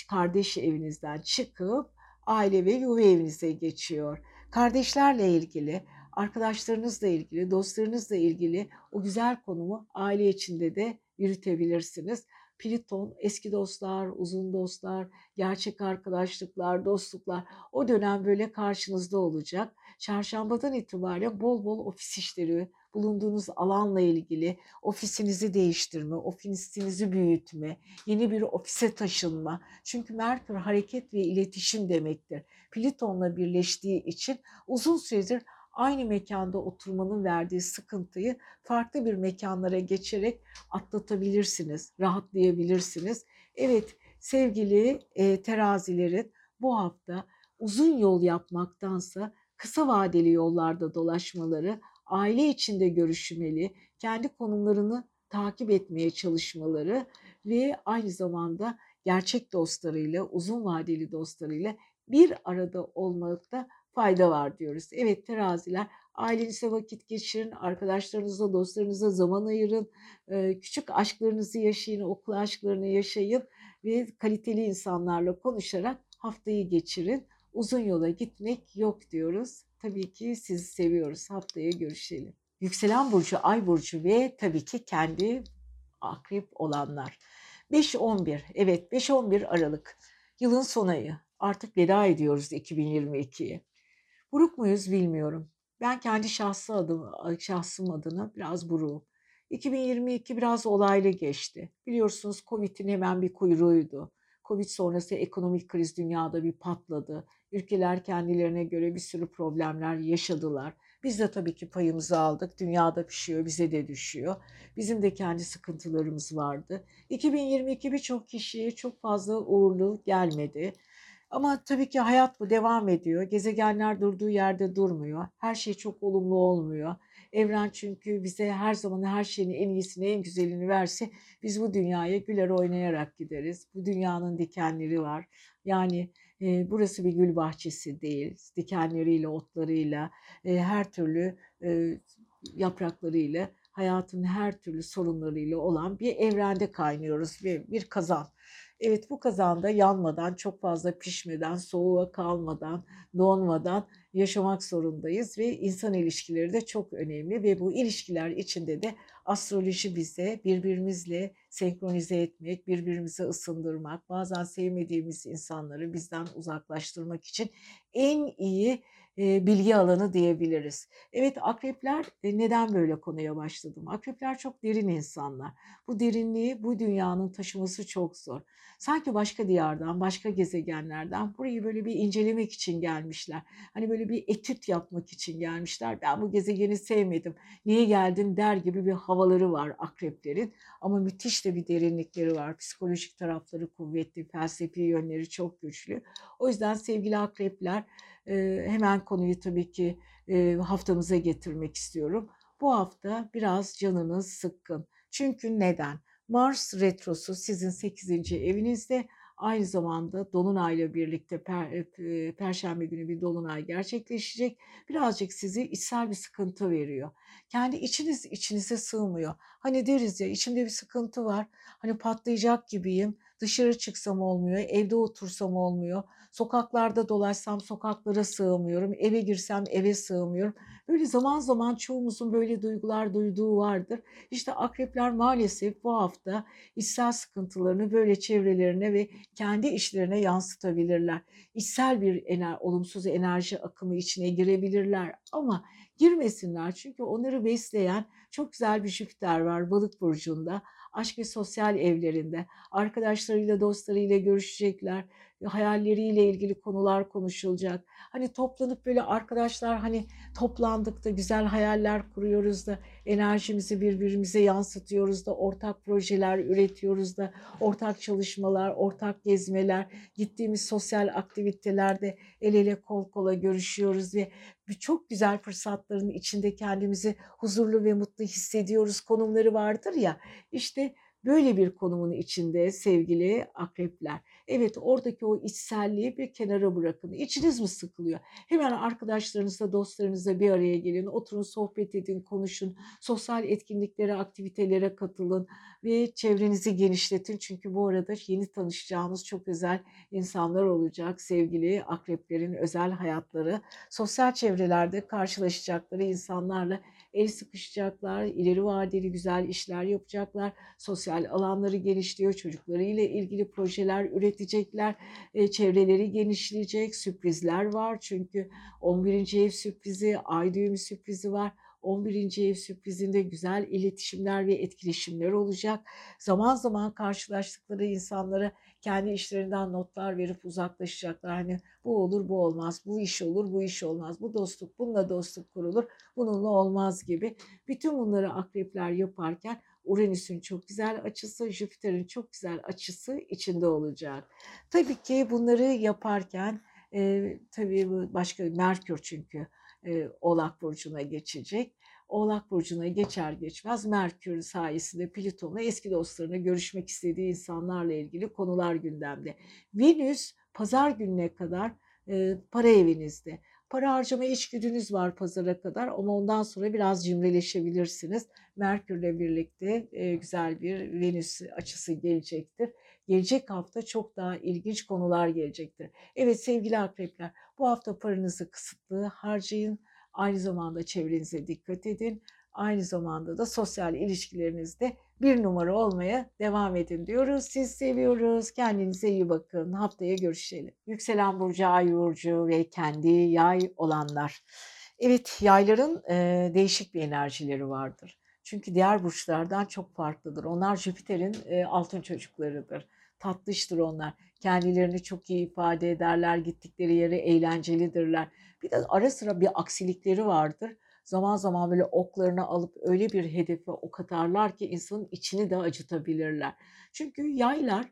kardeş evinizden çıkıp aile ve yuva evinize geçiyor. Kardeşlerle ilgili, arkadaşlarınızla ilgili, dostlarınızla ilgili o güzel konumu aile içinde de yürütebilirsiniz. Pliton eski dostlar, uzun dostlar, gerçek arkadaşlıklar, dostluklar o dönem böyle karşınızda olacak. Çarşambadan itibaren bol bol ofis işleri, bulunduğunuz alanla ilgili ofisinizi değiştirme, ofisinizi büyütme, yeni bir ofise taşınma. Çünkü Merkür hareket ve iletişim demektir. Pliton'la birleştiği için uzun süredir aynı mekanda oturmanın verdiği sıkıntıyı farklı bir mekanlara geçerek atlatabilirsiniz, rahatlayabilirsiniz. Evet sevgili e, terazilerin bu hafta uzun yol yapmaktansa kısa vadeli yollarda dolaşmaları, aile içinde görüşmeli, kendi konumlarını takip etmeye çalışmaları ve aynı zamanda gerçek dostlarıyla, uzun vadeli dostlarıyla bir arada olmakta fayda var diyoruz. Evet teraziler ailenize vakit geçirin, arkadaşlarınızla, dostlarınıza zaman ayırın, küçük aşklarınızı yaşayın, okul aşklarını yaşayın ve kaliteli insanlarla konuşarak haftayı geçirin. Uzun yola gitmek yok diyoruz. Tabii ki sizi seviyoruz. Haftaya görüşelim. Yükselen burcu, ay burcu ve tabii ki kendi akrep olanlar. 5-11, evet 5-11 Aralık. Yılın son ayı. Artık veda ediyoruz 2022'ye. Buruk muyuz bilmiyorum. Ben kendi şahsı adım, şahsım adına biraz buruğum. 2022 biraz olaylı geçti. Biliyorsunuz Covid'in hemen bir kuyruğuydu. Covid sonrası ekonomik kriz dünyada bir patladı. Ülkeler kendilerine göre bir sürü problemler yaşadılar. Biz de tabii ki payımızı aldık. Dünyada pişiyor, bize de düşüyor. Bizim de kendi sıkıntılarımız vardı. 2022 birçok kişiye çok fazla uğurlu gelmedi. Ama tabii ki hayat bu devam ediyor. Gezegenler durduğu yerde durmuyor. Her şey çok olumlu olmuyor. Evren çünkü bize her zaman her şeyin en iyisini, en güzelini verse biz bu dünyaya güler oynayarak gideriz. Bu dünyanın dikenleri var. Yani e, burası bir gül bahçesi değil. Dikenleriyle, otlarıyla, e, her türlü e, yapraklarıyla, hayatın her türlü sorunlarıyla olan bir evrende kaynıyoruz ve bir kazan. Evet bu kazanda yanmadan, çok fazla pişmeden, soğuğa kalmadan, donmadan yaşamak zorundayız ve insan ilişkileri de çok önemli ve bu ilişkiler içinde de astroloji bize birbirimizle senkronize etmek, birbirimize ısındırmak, bazen sevmediğimiz insanları bizden uzaklaştırmak için en iyi bilgi alanı diyebiliriz. Evet akrepler neden böyle konuya başladım? Akrepler çok derin insanlar. Bu derinliği bu dünyanın taşıması çok zor. Sanki başka diyardan, başka gezegenlerden burayı böyle bir incelemek için gelmişler. Hani böyle bir etüt yapmak için gelmişler. Ben bu gezegeni sevmedim. Niye geldim der gibi bir havaları var akreplerin. Ama müthiş de bir derinlikleri var. Psikolojik tarafları kuvvetli, felsefi yönleri çok güçlü. O yüzden sevgili akrepler hemen konuyu tabii ki haftamıza getirmek istiyorum. Bu hafta biraz canınız sıkkın. Çünkü neden? Mars retrosu sizin 8. evinizde aynı zamanda Dolunay'la birlikte per, Perşembe günü bir Dolunay gerçekleşecek. Birazcık sizi içsel bir sıkıntı veriyor. Kendi içiniz içinize sığmıyor. Hani deriz ya içimde bir sıkıntı var. Hani patlayacak gibiyim. Dışarı çıksam olmuyor, evde otursam olmuyor. Sokaklarda dolaşsam sokaklara sığamıyorum, eve girsem eve sığamıyorum. Böyle zaman zaman çoğumuzun böyle duygular duyduğu vardır. İşte akrepler maalesef bu hafta içsel sıkıntılarını böyle çevrelerine ve kendi işlerine yansıtabilirler. İçsel bir ener, olumsuz enerji akımı içine girebilirler ama girmesinler çünkü onları besleyen çok güzel bir Jüpiter var balık burcunda aşk ve sosyal evlerinde arkadaşlarıyla dostlarıyla görüşecekler hayalleriyle ilgili konular konuşulacak. Hani toplanıp böyle arkadaşlar hani toplandık da güzel hayaller kuruyoruz da enerjimizi birbirimize yansıtıyoruz da ortak projeler üretiyoruz da ortak çalışmalar, ortak gezmeler, gittiğimiz sosyal aktivitelerde el ele kol kola görüşüyoruz ve çok güzel fırsatların içinde kendimizi huzurlu ve mutlu hissediyoruz konumları vardır ya. İşte böyle bir konumun içinde sevgili akrepler. Evet oradaki o içselliği bir kenara bırakın. İçiniz mi sıkılıyor? Hemen arkadaşlarınızla, dostlarınızla bir araya gelin. Oturun, sohbet edin, konuşun. Sosyal etkinliklere, aktivitelere katılın ve çevrenizi genişletin. Çünkü bu arada yeni tanışacağımız çok özel insanlar olacak. Sevgili akreplerin özel hayatları, sosyal çevrelerde karşılaşacakları insanlarla el sıkışacaklar, ileri vadeli güzel işler yapacaklar, sosyal alanları genişliyor. Çocuklarıyla ilgili projeler üretecekler. E, çevreleri genişleyecek. Sürprizler var. Çünkü 11. ev sürprizi, ay düğümü sürprizi var. 11. ev sürprizinde güzel iletişimler ve etkileşimler olacak. Zaman zaman karşılaştıkları insanlara kendi işlerinden notlar verip uzaklaşacaklar. Hani bu olur bu olmaz, bu iş olur bu iş olmaz, bu dostluk bununla dostluk kurulur, bununla olmaz gibi. Bütün bunları akrepler yaparken Uranüs'ün çok güzel açısı, Jüpiter'in çok güzel açısı içinde olacak. Tabii ki bunları yaparken e, tabii başka Merkür çünkü e, Oğlak Burcu'na geçecek. Oğlak Burcu'na geçer geçmez Merkür sayesinde Plüton'la eski dostlarına görüşmek istediği insanlarla ilgili konular gündemde. Venüs pazar gününe kadar e, para evinizde. Para harcama içgüdünüz var pazara kadar ama ondan sonra biraz cimrileşebilirsiniz. Merkürle birlikte e, güzel bir Venüs açısı gelecektir. Gelecek hafta çok daha ilginç konular gelecektir. Evet sevgili akrepler bu hafta paranızı kısıtlı harcayın Aynı zamanda çevrenize dikkat edin. Aynı zamanda da sosyal ilişkilerinizde bir numara olmaya devam edin diyoruz. Siz seviyoruz. Kendinize iyi bakın. Haftaya görüşelim. Yükselen Burcu, Ay Burcu ve kendi yay olanlar. Evet yayların e, değişik bir enerjileri vardır. Çünkü diğer burçlardan çok farklıdır. Onlar Jüpiter'in e, altın çocuklarıdır. Tatlıştır onlar. Kendilerini çok iyi ifade ederler. Gittikleri yere eğlencelidirler bir de ara sıra bir aksilikleri vardır. Zaman zaman böyle oklarını alıp öyle bir hedefe ok atarlar ki insanın içini de acıtabilirler. Çünkü yaylar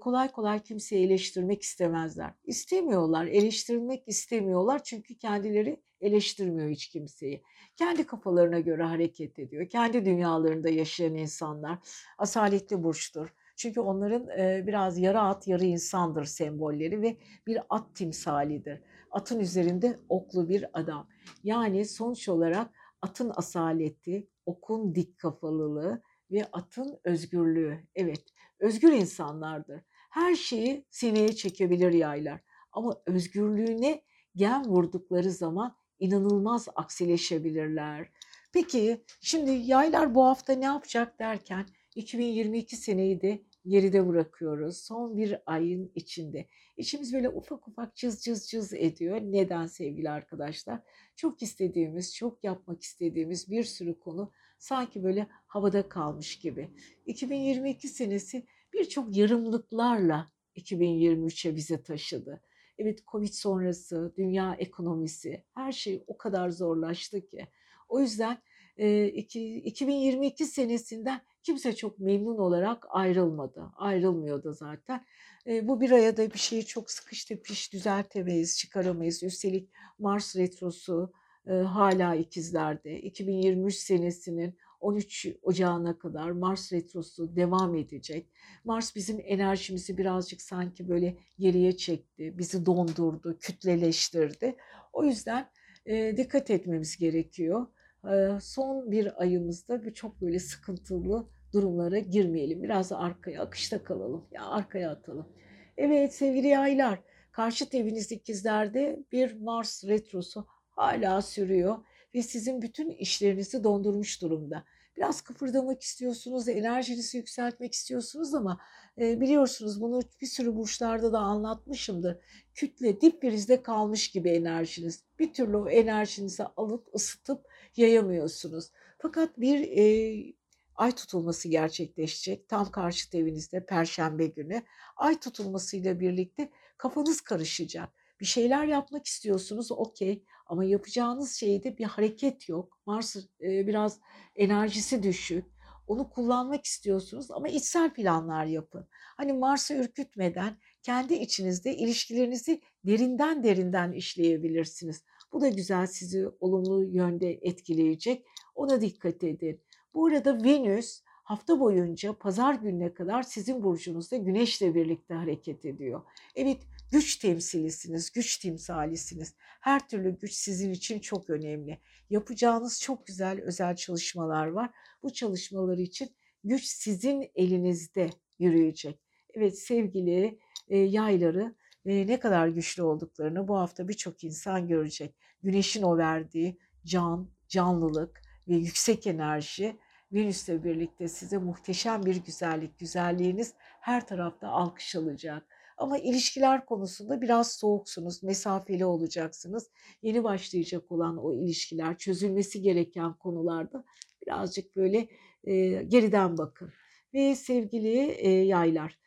kolay kolay kimseyi eleştirmek istemezler. İstemiyorlar, eleştirmek istemiyorlar çünkü kendileri eleştirmiyor hiç kimseyi. Kendi kafalarına göre hareket ediyor. Kendi dünyalarında yaşayan insanlar asaletli burçtur. Çünkü onların biraz yarı at yarı insandır sembolleri ve bir at timsalidir atın üzerinde oklu bir adam. Yani sonuç olarak atın asaleti, okun dik kafalılığı ve atın özgürlüğü. Evet, özgür insanlardır. Her şeyi sineye çekebilir yaylar. Ama özgürlüğüne gen vurdukları zaman inanılmaz aksileşebilirler. Peki şimdi yaylar bu hafta ne yapacak derken 2022 seneyi de geride bırakıyoruz. Son bir ayın içinde. İçimiz böyle ufak ufak cız cız cız ediyor. Neden sevgili arkadaşlar? Çok istediğimiz, çok yapmak istediğimiz bir sürü konu sanki böyle havada kalmış gibi. 2022 senesi birçok yarımlıklarla 2023'e bize taşıdı. Evet Covid sonrası, dünya ekonomisi, her şey o kadar zorlaştı ki. O yüzden e, iki, 2022 senesinden kimse çok memnun olarak ayrılmadı. Ayrılmıyor da zaten. E, bu bir aya da bir şeyi çok sıkıştı piş düzeltemeyiz, çıkaramayız. Üstelik Mars retrosu e, hala ikizlerde. 2023 senesinin 13 Ocağı'na kadar Mars retrosu devam edecek. Mars bizim enerjimizi birazcık sanki böyle geriye çekti, bizi dondurdu, kütleleştirdi. O yüzden e, dikkat etmemiz gerekiyor. E, son bir ayımızda bir çok böyle sıkıntılı durumlara girmeyelim. Biraz da arkaya, akışta kalalım. Ya arkaya atalım. Evet sevgili yaylar, karşıt eviniz ikizlerde bir Mars retrosu hala sürüyor ve sizin bütün işlerinizi dondurmuş durumda. Biraz kıpırdamak istiyorsunuz, enerjinizi yükseltmek istiyorsunuz ama e, biliyorsunuz bunu bir sürü burçlarda da anlatmışımdır. Kütle dip birizde kalmış gibi enerjiniz. Bir türlü o enerjinizi alıp ısıtıp yayamıyorsunuz. Fakat bir e, ay tutulması gerçekleşecek. Tam karşıt evinizde perşembe günü. Ay tutulmasıyla birlikte kafanız karışacak. Bir şeyler yapmak istiyorsunuz okey ama yapacağınız şeyde bir hareket yok. Mars e, biraz enerjisi düşük. Onu kullanmak istiyorsunuz ama içsel planlar yapın. Hani Mars'ı ürkütmeden kendi içinizde ilişkilerinizi derinden derinden işleyebilirsiniz. Bu da güzel sizi olumlu yönde etkileyecek. Ona dikkat edin. Bu arada Venüs hafta boyunca pazar gününe kadar sizin burcunuzda güneşle birlikte hareket ediyor. Evet güç temsilisiniz, güç timsalisiniz. Her türlü güç sizin için çok önemli. Yapacağınız çok güzel özel çalışmalar var. Bu çalışmalar için güç sizin elinizde yürüyecek. Evet sevgili e, yayları e, ne kadar güçlü olduklarını bu hafta birçok insan görecek. Güneşin o verdiği can, canlılık ve yüksek enerji Venüs'le birlikte size muhteşem bir güzellik, güzelliğiniz her tarafta alkış alacak. Ama ilişkiler konusunda biraz soğuksunuz, mesafeli olacaksınız. Yeni başlayacak olan o ilişkiler, çözülmesi gereken konularda birazcık böyle e, geriden bakın. Ve sevgili e, yaylar,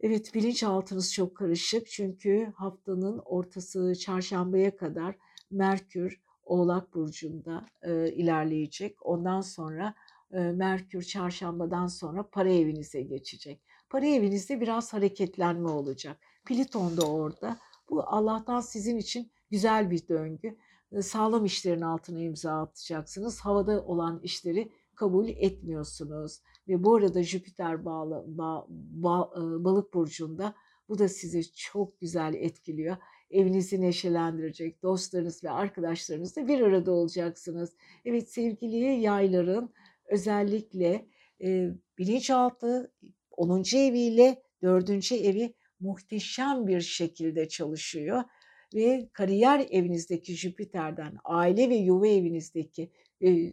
evet bilinçaltınız çok karışık çünkü haftanın ortası çarşambaya kadar Merkür Oğlak Burcu'nda e, ilerleyecek. Ondan sonra Merkür çarşambadan sonra para evinize geçecek. Para evinizde biraz hareketlenme olacak. Pliton da orada. Bu Allah'tan sizin için güzel bir döngü. Sağlam işlerin altına imza atacaksınız. Havada olan işleri kabul etmiyorsunuz. Ve bu arada Jüpiter bağlı, ba, ba, balık burcunda bu da sizi çok güzel etkiliyor. Evinizi neşelendirecek, dostlarınız ve arkadaşlarınızla bir arada olacaksınız. Evet sevgili yayların özellikle e, bilinçaltı 10. eviyle 4. evi muhteşem bir şekilde çalışıyor ve kariyer evinizdeki Jüpiter'den aile ve yuva evinizdeki e,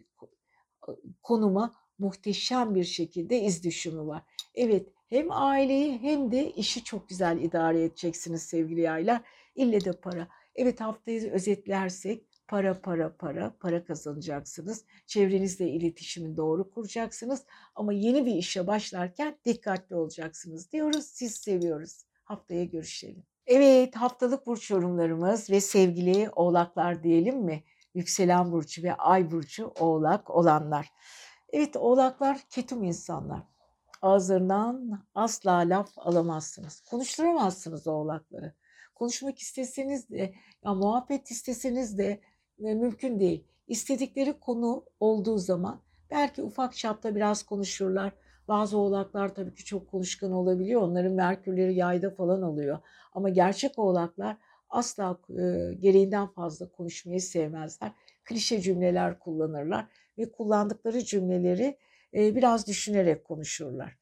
konuma muhteşem bir şekilde iz düşümü var. Evet hem aileyi hem de işi çok güzel idare edeceksiniz sevgili yaylar. İlle de para. Evet haftayı özetlersek para para para para kazanacaksınız. Çevrenizle iletişimi doğru kuracaksınız ama yeni bir işe başlarken dikkatli olacaksınız diyoruz. Siz seviyoruz. Haftaya görüşelim. Evet haftalık burç yorumlarımız ve sevgili oğlaklar diyelim mi? Yükselen burcu ve ay burcu oğlak olanlar. Evet oğlaklar ketum insanlar. Ağızlarından asla laf alamazsınız. Konuşturamazsınız oğlakları. Konuşmak isteseniz de, ya muhabbet isteseniz de mümkün değil. İstedikleri konu olduğu zaman belki ufak çapta biraz konuşurlar. Bazı oğlaklar tabii ki çok konuşkan olabiliyor. Onların merkürleri yayda falan oluyor. Ama gerçek oğlaklar asla e, gereğinden fazla konuşmayı sevmezler. Klişe cümleler kullanırlar ve kullandıkları cümleleri e, biraz düşünerek konuşurlar.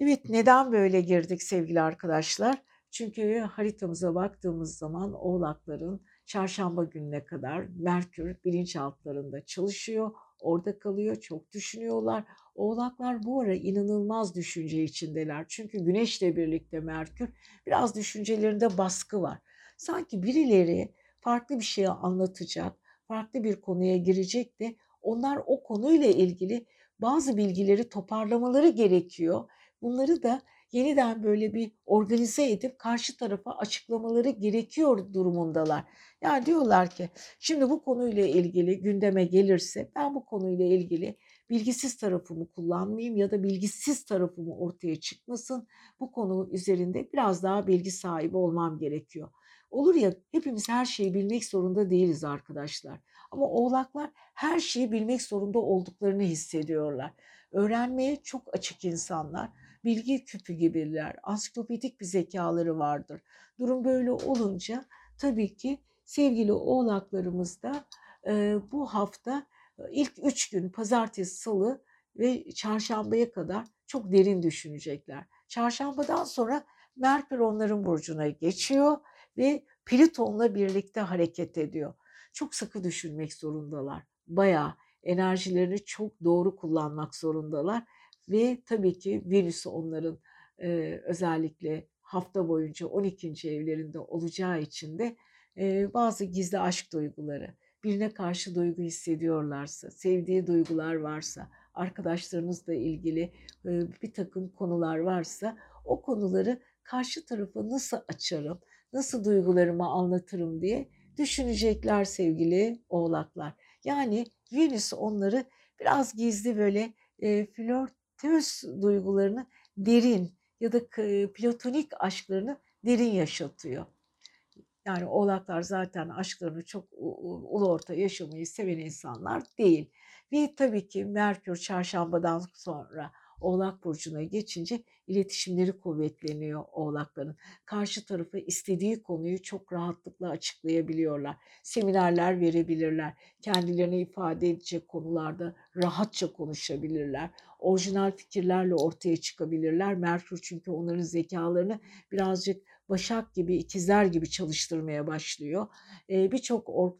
Evet neden böyle girdik sevgili arkadaşlar? Çünkü haritamıza baktığımız zaman oğlakların çarşamba gününe kadar Merkür bilinçaltlarında çalışıyor. Orada kalıyor, çok düşünüyorlar. Oğlaklar bu ara inanılmaz düşünce içindeler. Çünkü Güneşle birlikte Merkür biraz düşüncelerinde baskı var. Sanki birileri farklı bir şeyi anlatacak, farklı bir konuya girecek de onlar o konuyla ilgili bazı bilgileri toparlamaları gerekiyor. Bunları da yeniden böyle bir organize edip karşı tarafa açıklamaları gerekiyor durumundalar. Yani diyorlar ki şimdi bu konuyla ilgili gündeme gelirse ben bu konuyla ilgili bilgisiz tarafımı kullanmayayım ya da bilgisiz tarafımı ortaya çıkmasın. Bu konu üzerinde biraz daha bilgi sahibi olmam gerekiyor. Olur ya hepimiz her şeyi bilmek zorunda değiliz arkadaşlar. Ama oğlaklar her şeyi bilmek zorunda olduklarını hissediyorlar. Öğrenmeye çok açık insanlar bilgi küpü gibiler. Ansiklopedik bir zekaları vardır. Durum böyle olunca tabii ki sevgili oğlaklarımız da e, bu hafta ilk üç gün pazartesi, salı ve çarşambaya kadar çok derin düşünecekler. Çarşambadan sonra Merkür onların burcuna geçiyor ve Plüton'la birlikte hareket ediyor. Çok sıkı düşünmek zorundalar. Bayağı enerjilerini çok doğru kullanmak zorundalar ve tabii ki Venüs onların e, özellikle hafta boyunca 12. evlerinde olacağı için de e, bazı gizli aşk duyguları, birine karşı duygu hissediyorlarsa, sevdiği duygular varsa, arkadaşlarınızla ilgili e, bir takım konular varsa o konuları karşı tarafa nasıl açarım, nasıl duygularımı anlatırım diye düşünecekler sevgili oğlaklar. Yani Venüs onları biraz gizli böyle e, flört ters duygularını derin ya da platonik aşklarını derin yaşatıyor. Yani oğlaklar zaten aşklarını çok ulu orta yaşamayı seven insanlar değil. Ve tabii ki Merkür çarşambadan sonra Oğlak Burcu'na geçince iletişimleri kuvvetleniyor oğlakların. Karşı tarafa istediği konuyu çok rahatlıkla açıklayabiliyorlar. Seminerler verebilirler. Kendilerini ifade edecek konularda rahatça konuşabilirler. Orijinal fikirlerle ortaya çıkabilirler. Merkür çünkü onların zekalarını birazcık başak gibi, ikizler gibi çalıştırmaya başlıyor. Birçok or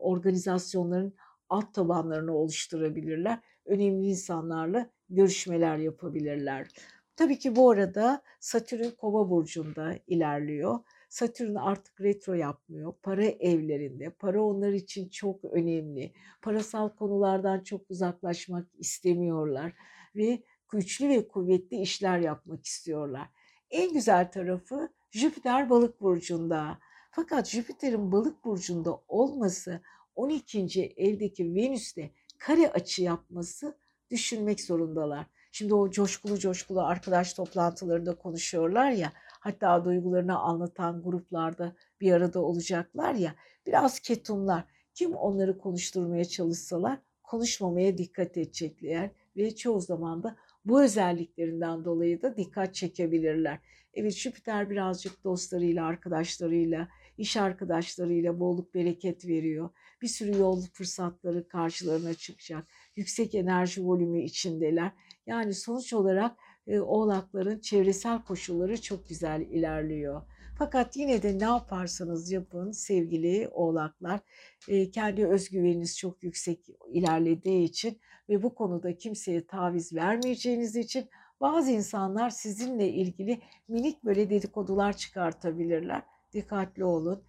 organizasyonların alt tabanlarını oluşturabilirler önemli insanlarla görüşmeler yapabilirler. Tabii ki bu arada Satürn Kova burcunda ilerliyor. Satürn artık retro yapmıyor. Para evlerinde. Para onlar için çok önemli. Parasal konulardan çok uzaklaşmak istemiyorlar ve güçlü ve kuvvetli işler yapmak istiyorlar. En güzel tarafı Jüpiter balık burcunda. Fakat Jüpiter'in balık burcunda olması 12. evdeki Venüs'te kare açı yapması düşünmek zorundalar. Şimdi o coşkulu coşkulu arkadaş toplantılarında konuşuyorlar ya, hatta duygularını anlatan gruplarda bir arada olacaklar ya, biraz ketumlar. Kim onları konuşturmaya çalışsalar konuşmamaya dikkat edecekler ve çoğu zaman da bu özelliklerinden dolayı da dikkat çekebilirler. Evet Jüpiter birazcık dostlarıyla, arkadaşlarıyla, iş arkadaşlarıyla bolluk bereket veriyor. Bir sürü yol fırsatları karşılarına çıkacak. Yüksek enerji volümü içindeler. Yani sonuç olarak oğlakların çevresel koşulları çok güzel ilerliyor. Fakat yine de ne yaparsanız yapın sevgili oğlaklar e, kendi özgüveniniz çok yüksek ilerlediği için ve bu konuda kimseye taviz vermeyeceğiniz için bazı insanlar sizinle ilgili minik böyle dedikodular çıkartabilirler. Dikkatli olun.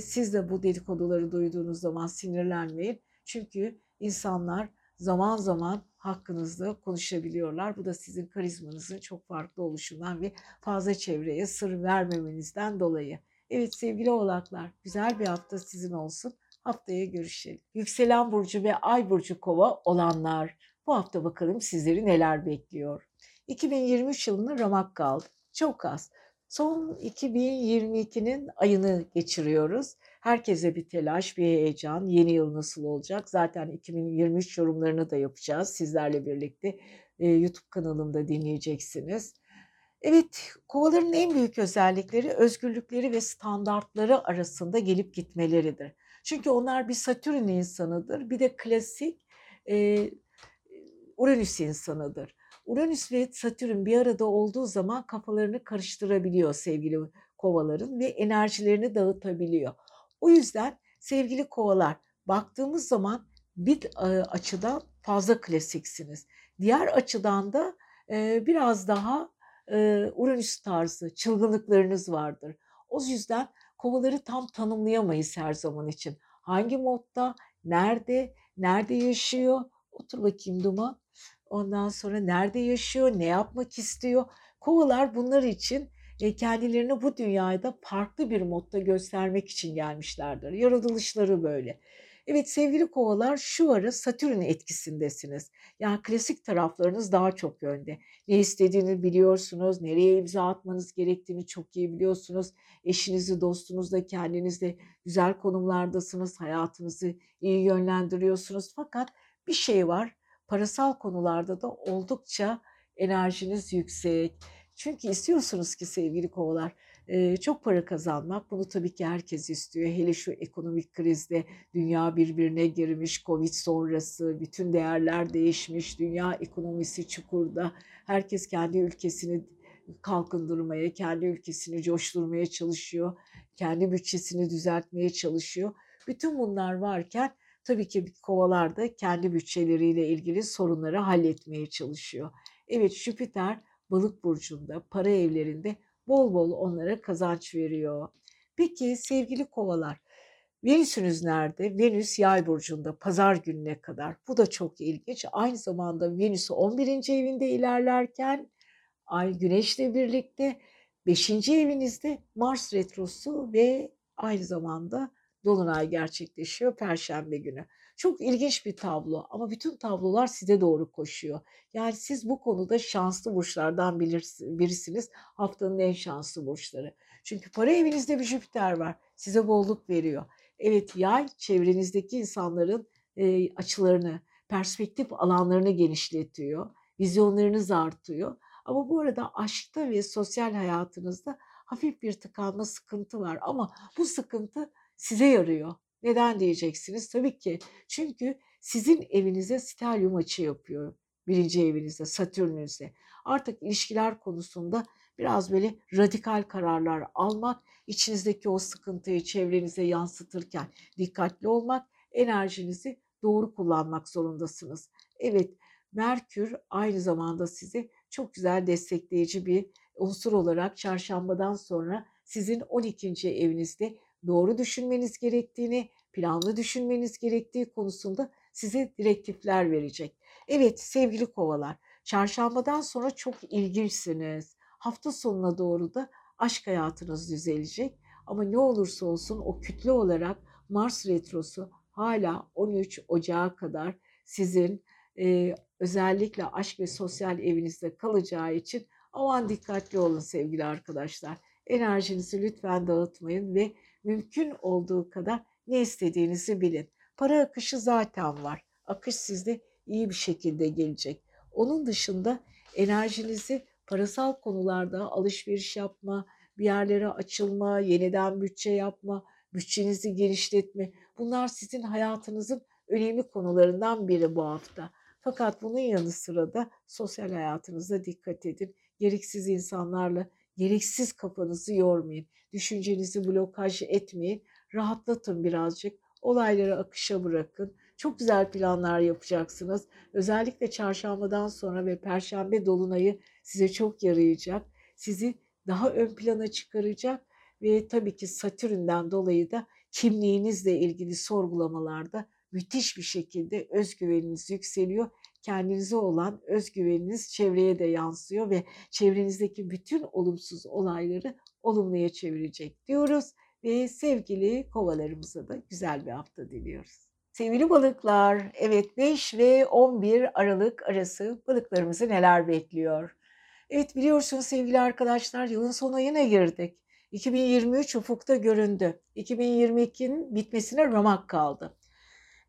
Siz de bu dedikoduları duyduğunuz zaman sinirlenmeyin. Çünkü insanlar zaman zaman hakkınızda konuşabiliyorlar. Bu da sizin karizmanızın çok farklı oluşundan ve fazla çevreye sır vermemenizden dolayı. Evet sevgili oğlaklar güzel bir hafta sizin olsun. Haftaya görüşelim. Yükselen burcu ve ay burcu kova olanlar bu hafta bakalım sizleri neler bekliyor. 2023 yılına ramak kaldı. Çok az. Son 2022'nin ayını geçiriyoruz. Herkese bir telaş, bir heyecan. Yeni yıl nasıl olacak? Zaten 2023 yorumlarını da yapacağız sizlerle birlikte. E, YouTube kanalımda dinleyeceksiniz. Evet, kovaların en büyük özellikleri özgürlükleri ve standartları arasında gelip gitmeleridir. Çünkü onlar bir Satürn insanıdır, bir de klasik e, Uranüs insanıdır. Uranüs ve Satürn bir arada olduğu zaman kafalarını karıştırabiliyor sevgili kovaların ve enerjilerini dağıtabiliyor. O yüzden sevgili kovalar baktığımız zaman bir açıdan fazla klasiksiniz. Diğer açıdan da biraz daha Uranüs tarzı çılgınlıklarınız vardır. O yüzden kovaları tam tanımlayamayız her zaman için. Hangi modda, nerede, nerede yaşıyor? Otur bakayım Duman. Ondan sonra nerede yaşıyor, ne yapmak istiyor? Kovalar bunlar için e, kendilerini bu dünyada farklı bir modda göstermek için gelmişlerdir. Yaratılışları böyle. Evet sevgili kovalar şu ara Satürn etkisindesiniz. Yani klasik taraflarınız daha çok yönde. Ne istediğini biliyorsunuz, nereye imza atmanız gerektiğini çok iyi biliyorsunuz. Eşinizi, dostunuzla, kendinizle güzel konumlardasınız, hayatınızı iyi yönlendiriyorsunuz. Fakat bir şey var, parasal konularda da oldukça enerjiniz yüksek. Çünkü istiyorsunuz ki sevgili kovalar çok para kazanmak. Bunu tabii ki herkes istiyor. Hele şu ekonomik krizde dünya birbirine girmiş, Covid sonrası bütün değerler değişmiş, dünya ekonomisi çukurda. Herkes kendi ülkesini kalkındırmaya, kendi ülkesini coşturmaya çalışıyor. Kendi bütçesini düzeltmeye çalışıyor. Bütün bunlar varken tabii ki kovalar da kendi bütçeleriyle ilgili sorunları halletmeye çalışıyor. Evet Jüpiter balık burcunda, para evlerinde bol bol onlara kazanç veriyor. Peki sevgili kovalar, Venüs'ünüz nerede? Venüs yay burcunda pazar gününe kadar. Bu da çok ilginç. Aynı zamanda Venüs 11. evinde ilerlerken Ay Güneş'le birlikte 5. evinizde Mars retrosu ve aynı zamanda Dolunay gerçekleşiyor Perşembe günü. Çok ilginç bir tablo ama bütün tablolar size doğru koşuyor. Yani siz bu konuda şanslı burçlardan birisiniz. Haftanın en şanslı burçları. Çünkü para evinizde bir Jüpiter var. Size bolluk veriyor. Evet yay çevrenizdeki insanların e, açılarını, perspektif alanlarını genişletiyor. Vizyonlarınız artıyor. Ama bu arada aşkta ve sosyal hayatınızda hafif bir tıkanma sıkıntı var. Ama bu sıkıntı size yarıyor. Neden diyeceksiniz? Tabii ki çünkü sizin evinize stelyum açı yapıyor. Birinci evinizde, Satürn'ünüzde. Artık ilişkiler konusunda biraz böyle radikal kararlar almak, içinizdeki o sıkıntıyı çevrenize yansıtırken dikkatli olmak, enerjinizi doğru kullanmak zorundasınız. Evet, Merkür aynı zamanda sizi çok güzel destekleyici bir unsur olarak çarşambadan sonra sizin 12. evinizde doğru düşünmeniz gerektiğini, planlı düşünmeniz gerektiği konusunda size direktifler verecek. Evet sevgili kovalar, çarşambadan sonra çok ilginçsiniz. Hafta sonuna doğru da aşk hayatınız düzelecek. Ama ne olursa olsun o kütle olarak Mars retrosu hala 13 Ocağı kadar sizin e, özellikle aşk ve sosyal evinizde kalacağı için aman dikkatli olun sevgili arkadaşlar. Enerjinizi lütfen dağıtmayın ve mümkün olduğu kadar ne istediğinizi bilin. Para akışı zaten var. Akış sizde iyi bir şekilde gelecek. Onun dışında enerjinizi parasal konularda alışveriş yapma, bir yerlere açılma, yeniden bütçe yapma, bütçenizi genişletme. Bunlar sizin hayatınızın önemli konularından biri bu hafta. Fakat bunun yanı sıra da sosyal hayatınıza dikkat edin. Gereksiz insanlarla gereksiz kafanızı yormayın. Düşüncenizi blokaj etmeyin. Rahatlatın birazcık. Olayları akışa bırakın. Çok güzel planlar yapacaksınız. Özellikle çarşambadan sonra ve perşembe dolunayı size çok yarayacak. Sizi daha ön plana çıkaracak ve tabii ki Satürn'den dolayı da kimliğinizle ilgili sorgulamalarda müthiş bir şekilde özgüveniniz yükseliyor. Kendinize olan özgüveniniz çevreye de yansıyor ve çevrenizdeki bütün olumsuz olayları olumluya çevirecek diyoruz ve sevgili kovalarımıza da güzel bir hafta diliyoruz. Sevgili balıklar, evet 5 ve 11 Aralık arası balıklarımızı neler bekliyor? Evet biliyorsunuz sevgili arkadaşlar yılın son ayına girdik. 2023 ufukta göründü. 2022'nin bitmesine ramak kaldı.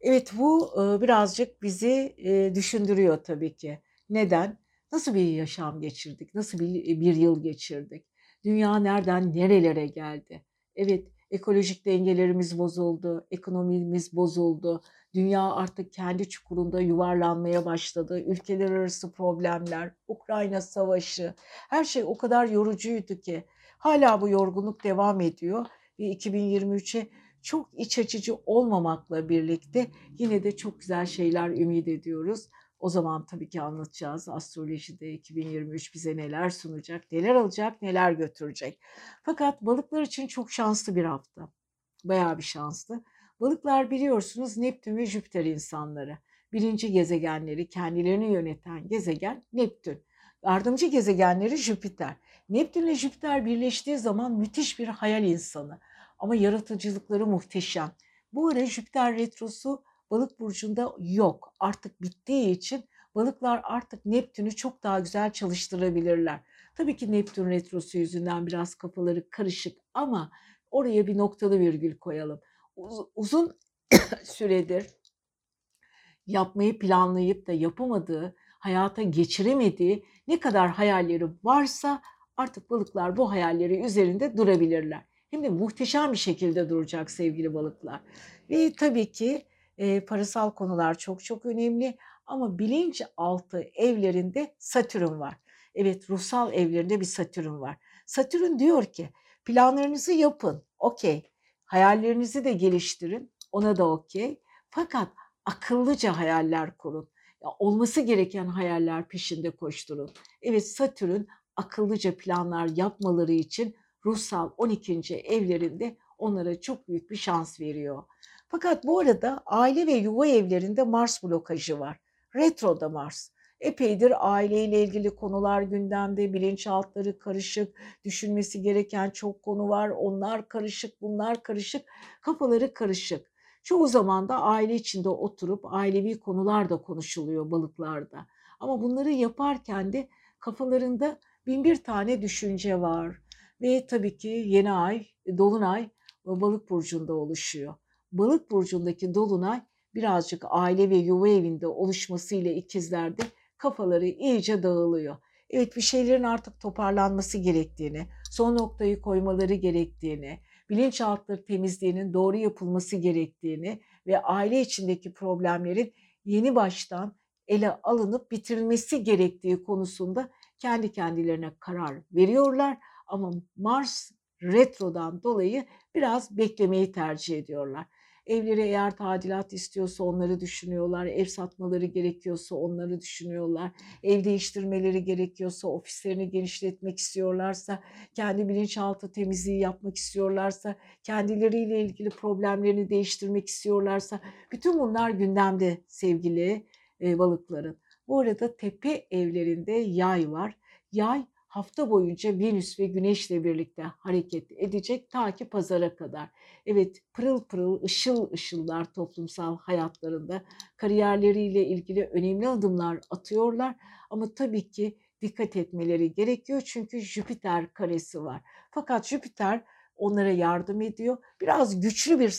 Evet bu birazcık bizi düşündürüyor tabii ki. Neden? Nasıl bir yaşam geçirdik? Nasıl bir, bir yıl geçirdik? Dünya nereden nerelere geldi? Evet ekolojik dengelerimiz bozuldu, ekonomimiz bozuldu. Dünya artık kendi çukurunda yuvarlanmaya başladı. Ülkeler arası problemler, Ukrayna savaşı, her şey o kadar yorucuydu ki hala bu yorgunluk devam ediyor ve 2023'e çok iç açıcı olmamakla birlikte yine de çok güzel şeyler ümit ediyoruz. O zaman tabii ki anlatacağız astrolojide 2023 bize neler sunacak, neler alacak, neler götürecek. Fakat balıklar için çok şanslı bir hafta. Bayağı bir şanslı. Balıklar biliyorsunuz Neptün ve Jüpiter insanları. Birinci gezegenleri kendilerini yöneten gezegen Neptün. Yardımcı gezegenleri Jüpiter. Neptün ile Jüpiter birleştiği zaman müthiş bir hayal insanı. Ama yaratıcılıkları muhteşem. Bu ara Jüpiter retrosu balık burcunda yok. Artık bittiği için balıklar artık Neptün'ü çok daha güzel çalıştırabilirler. Tabii ki Neptün retrosu yüzünden biraz kafaları karışık ama oraya bir noktalı virgül koyalım. Uz- uzun süredir yapmayı planlayıp da yapamadığı, hayata geçiremediği ne kadar hayalleri varsa artık balıklar bu hayalleri üzerinde durabilirler. Hem de muhteşem bir şekilde duracak sevgili balıklar. Ve tabii ki e, parasal konular çok çok önemli ama bilinçaltı evlerinde Satürn var. Evet ruhsal evlerinde bir Satürn var. Satürn diyor ki planlarınızı yapın okey hayallerinizi de geliştirin ona da okey fakat akıllıca hayaller kurun. Ya olması gereken hayaller peşinde koşturun. Evet Satürn akıllıca planlar yapmaları için ruhsal 12. evlerinde onlara çok büyük bir şans veriyor. Fakat bu arada aile ve yuva evlerinde Mars blokajı var. Retroda Mars. Epeydir aileyle ilgili konular gündemde, bilinçaltları karışık, düşünmesi gereken çok konu var. Onlar karışık, bunlar karışık, kafaları karışık. Çoğu zaman da aile içinde oturup ailevi konular da konuşuluyor balıklarda. Ama bunları yaparken de kafalarında bin bir tane düşünce var. Ve tabii ki yeni ay, dolunay balık burcunda oluşuyor. Balık burcundaki dolunay birazcık aile ve yuva evinde oluşmasıyla ikizlerde kafaları iyice dağılıyor. Evet bir şeylerin artık toparlanması gerektiğini, son noktayı koymaları gerektiğini, bilinçaltları temizliğinin doğru yapılması gerektiğini ve aile içindeki problemlerin yeni baştan ele alınıp bitirilmesi gerektiği konusunda kendi kendilerine karar veriyorlar ama Mars retrodan dolayı biraz beklemeyi tercih ediyorlar. Evleri eğer tadilat istiyorsa onları düşünüyorlar. Ev satmaları gerekiyorsa onları düşünüyorlar. Ev değiştirmeleri gerekiyorsa, ofislerini genişletmek istiyorlarsa, kendi bilinçaltı temizliği yapmak istiyorlarsa, kendileriyle ilgili problemlerini değiştirmek istiyorlarsa bütün bunlar gündemde sevgili e, balıkların. Bu arada tepe evlerinde yay var. Yay hafta boyunca Venüs ve Güneş'le birlikte hareket edecek ta ki pazara kadar. Evet pırıl pırıl ışıl ışıllar toplumsal hayatlarında kariyerleriyle ilgili önemli adımlar atıyorlar ama tabii ki dikkat etmeleri gerekiyor çünkü Jüpiter karesi var. Fakat Jüpiter onlara yardım ediyor. Biraz güçlü bir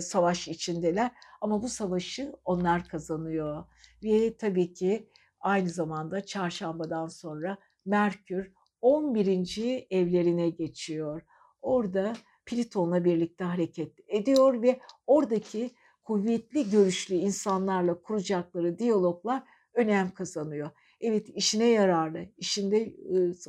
savaş içindeler ama bu savaşı onlar kazanıyor. Ve tabii ki aynı zamanda çarşambadan sonra Merkür 11. evlerine geçiyor. Orada Plüton'la birlikte hareket ediyor ve oradaki kuvvetli görüşlü insanlarla kuracakları diyaloglar önem kazanıyor. Evet işine yararlı, işinde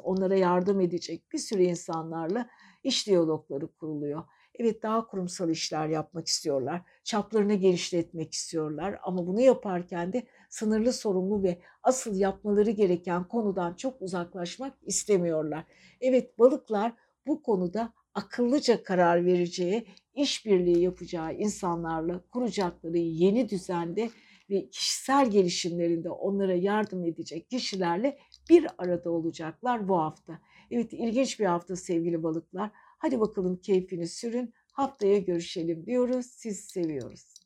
onlara yardım edecek bir sürü insanlarla iş diyalogları kuruluyor. Evet daha kurumsal işler yapmak istiyorlar. Çaplarını genişletmek istiyorlar ama bunu yaparken de sınırlı sorumlu ve asıl yapmaları gereken konudan çok uzaklaşmak istemiyorlar. Evet balıklar bu konuda akıllıca karar vereceği, işbirliği yapacağı insanlarla kuracakları yeni düzende ve kişisel gelişimlerinde onlara yardım edecek kişilerle bir arada olacaklar bu hafta. Evet ilginç bir hafta sevgili balıklar. Hadi bakalım keyfini sürün. Haftaya görüşelim diyoruz. Sizi seviyoruz.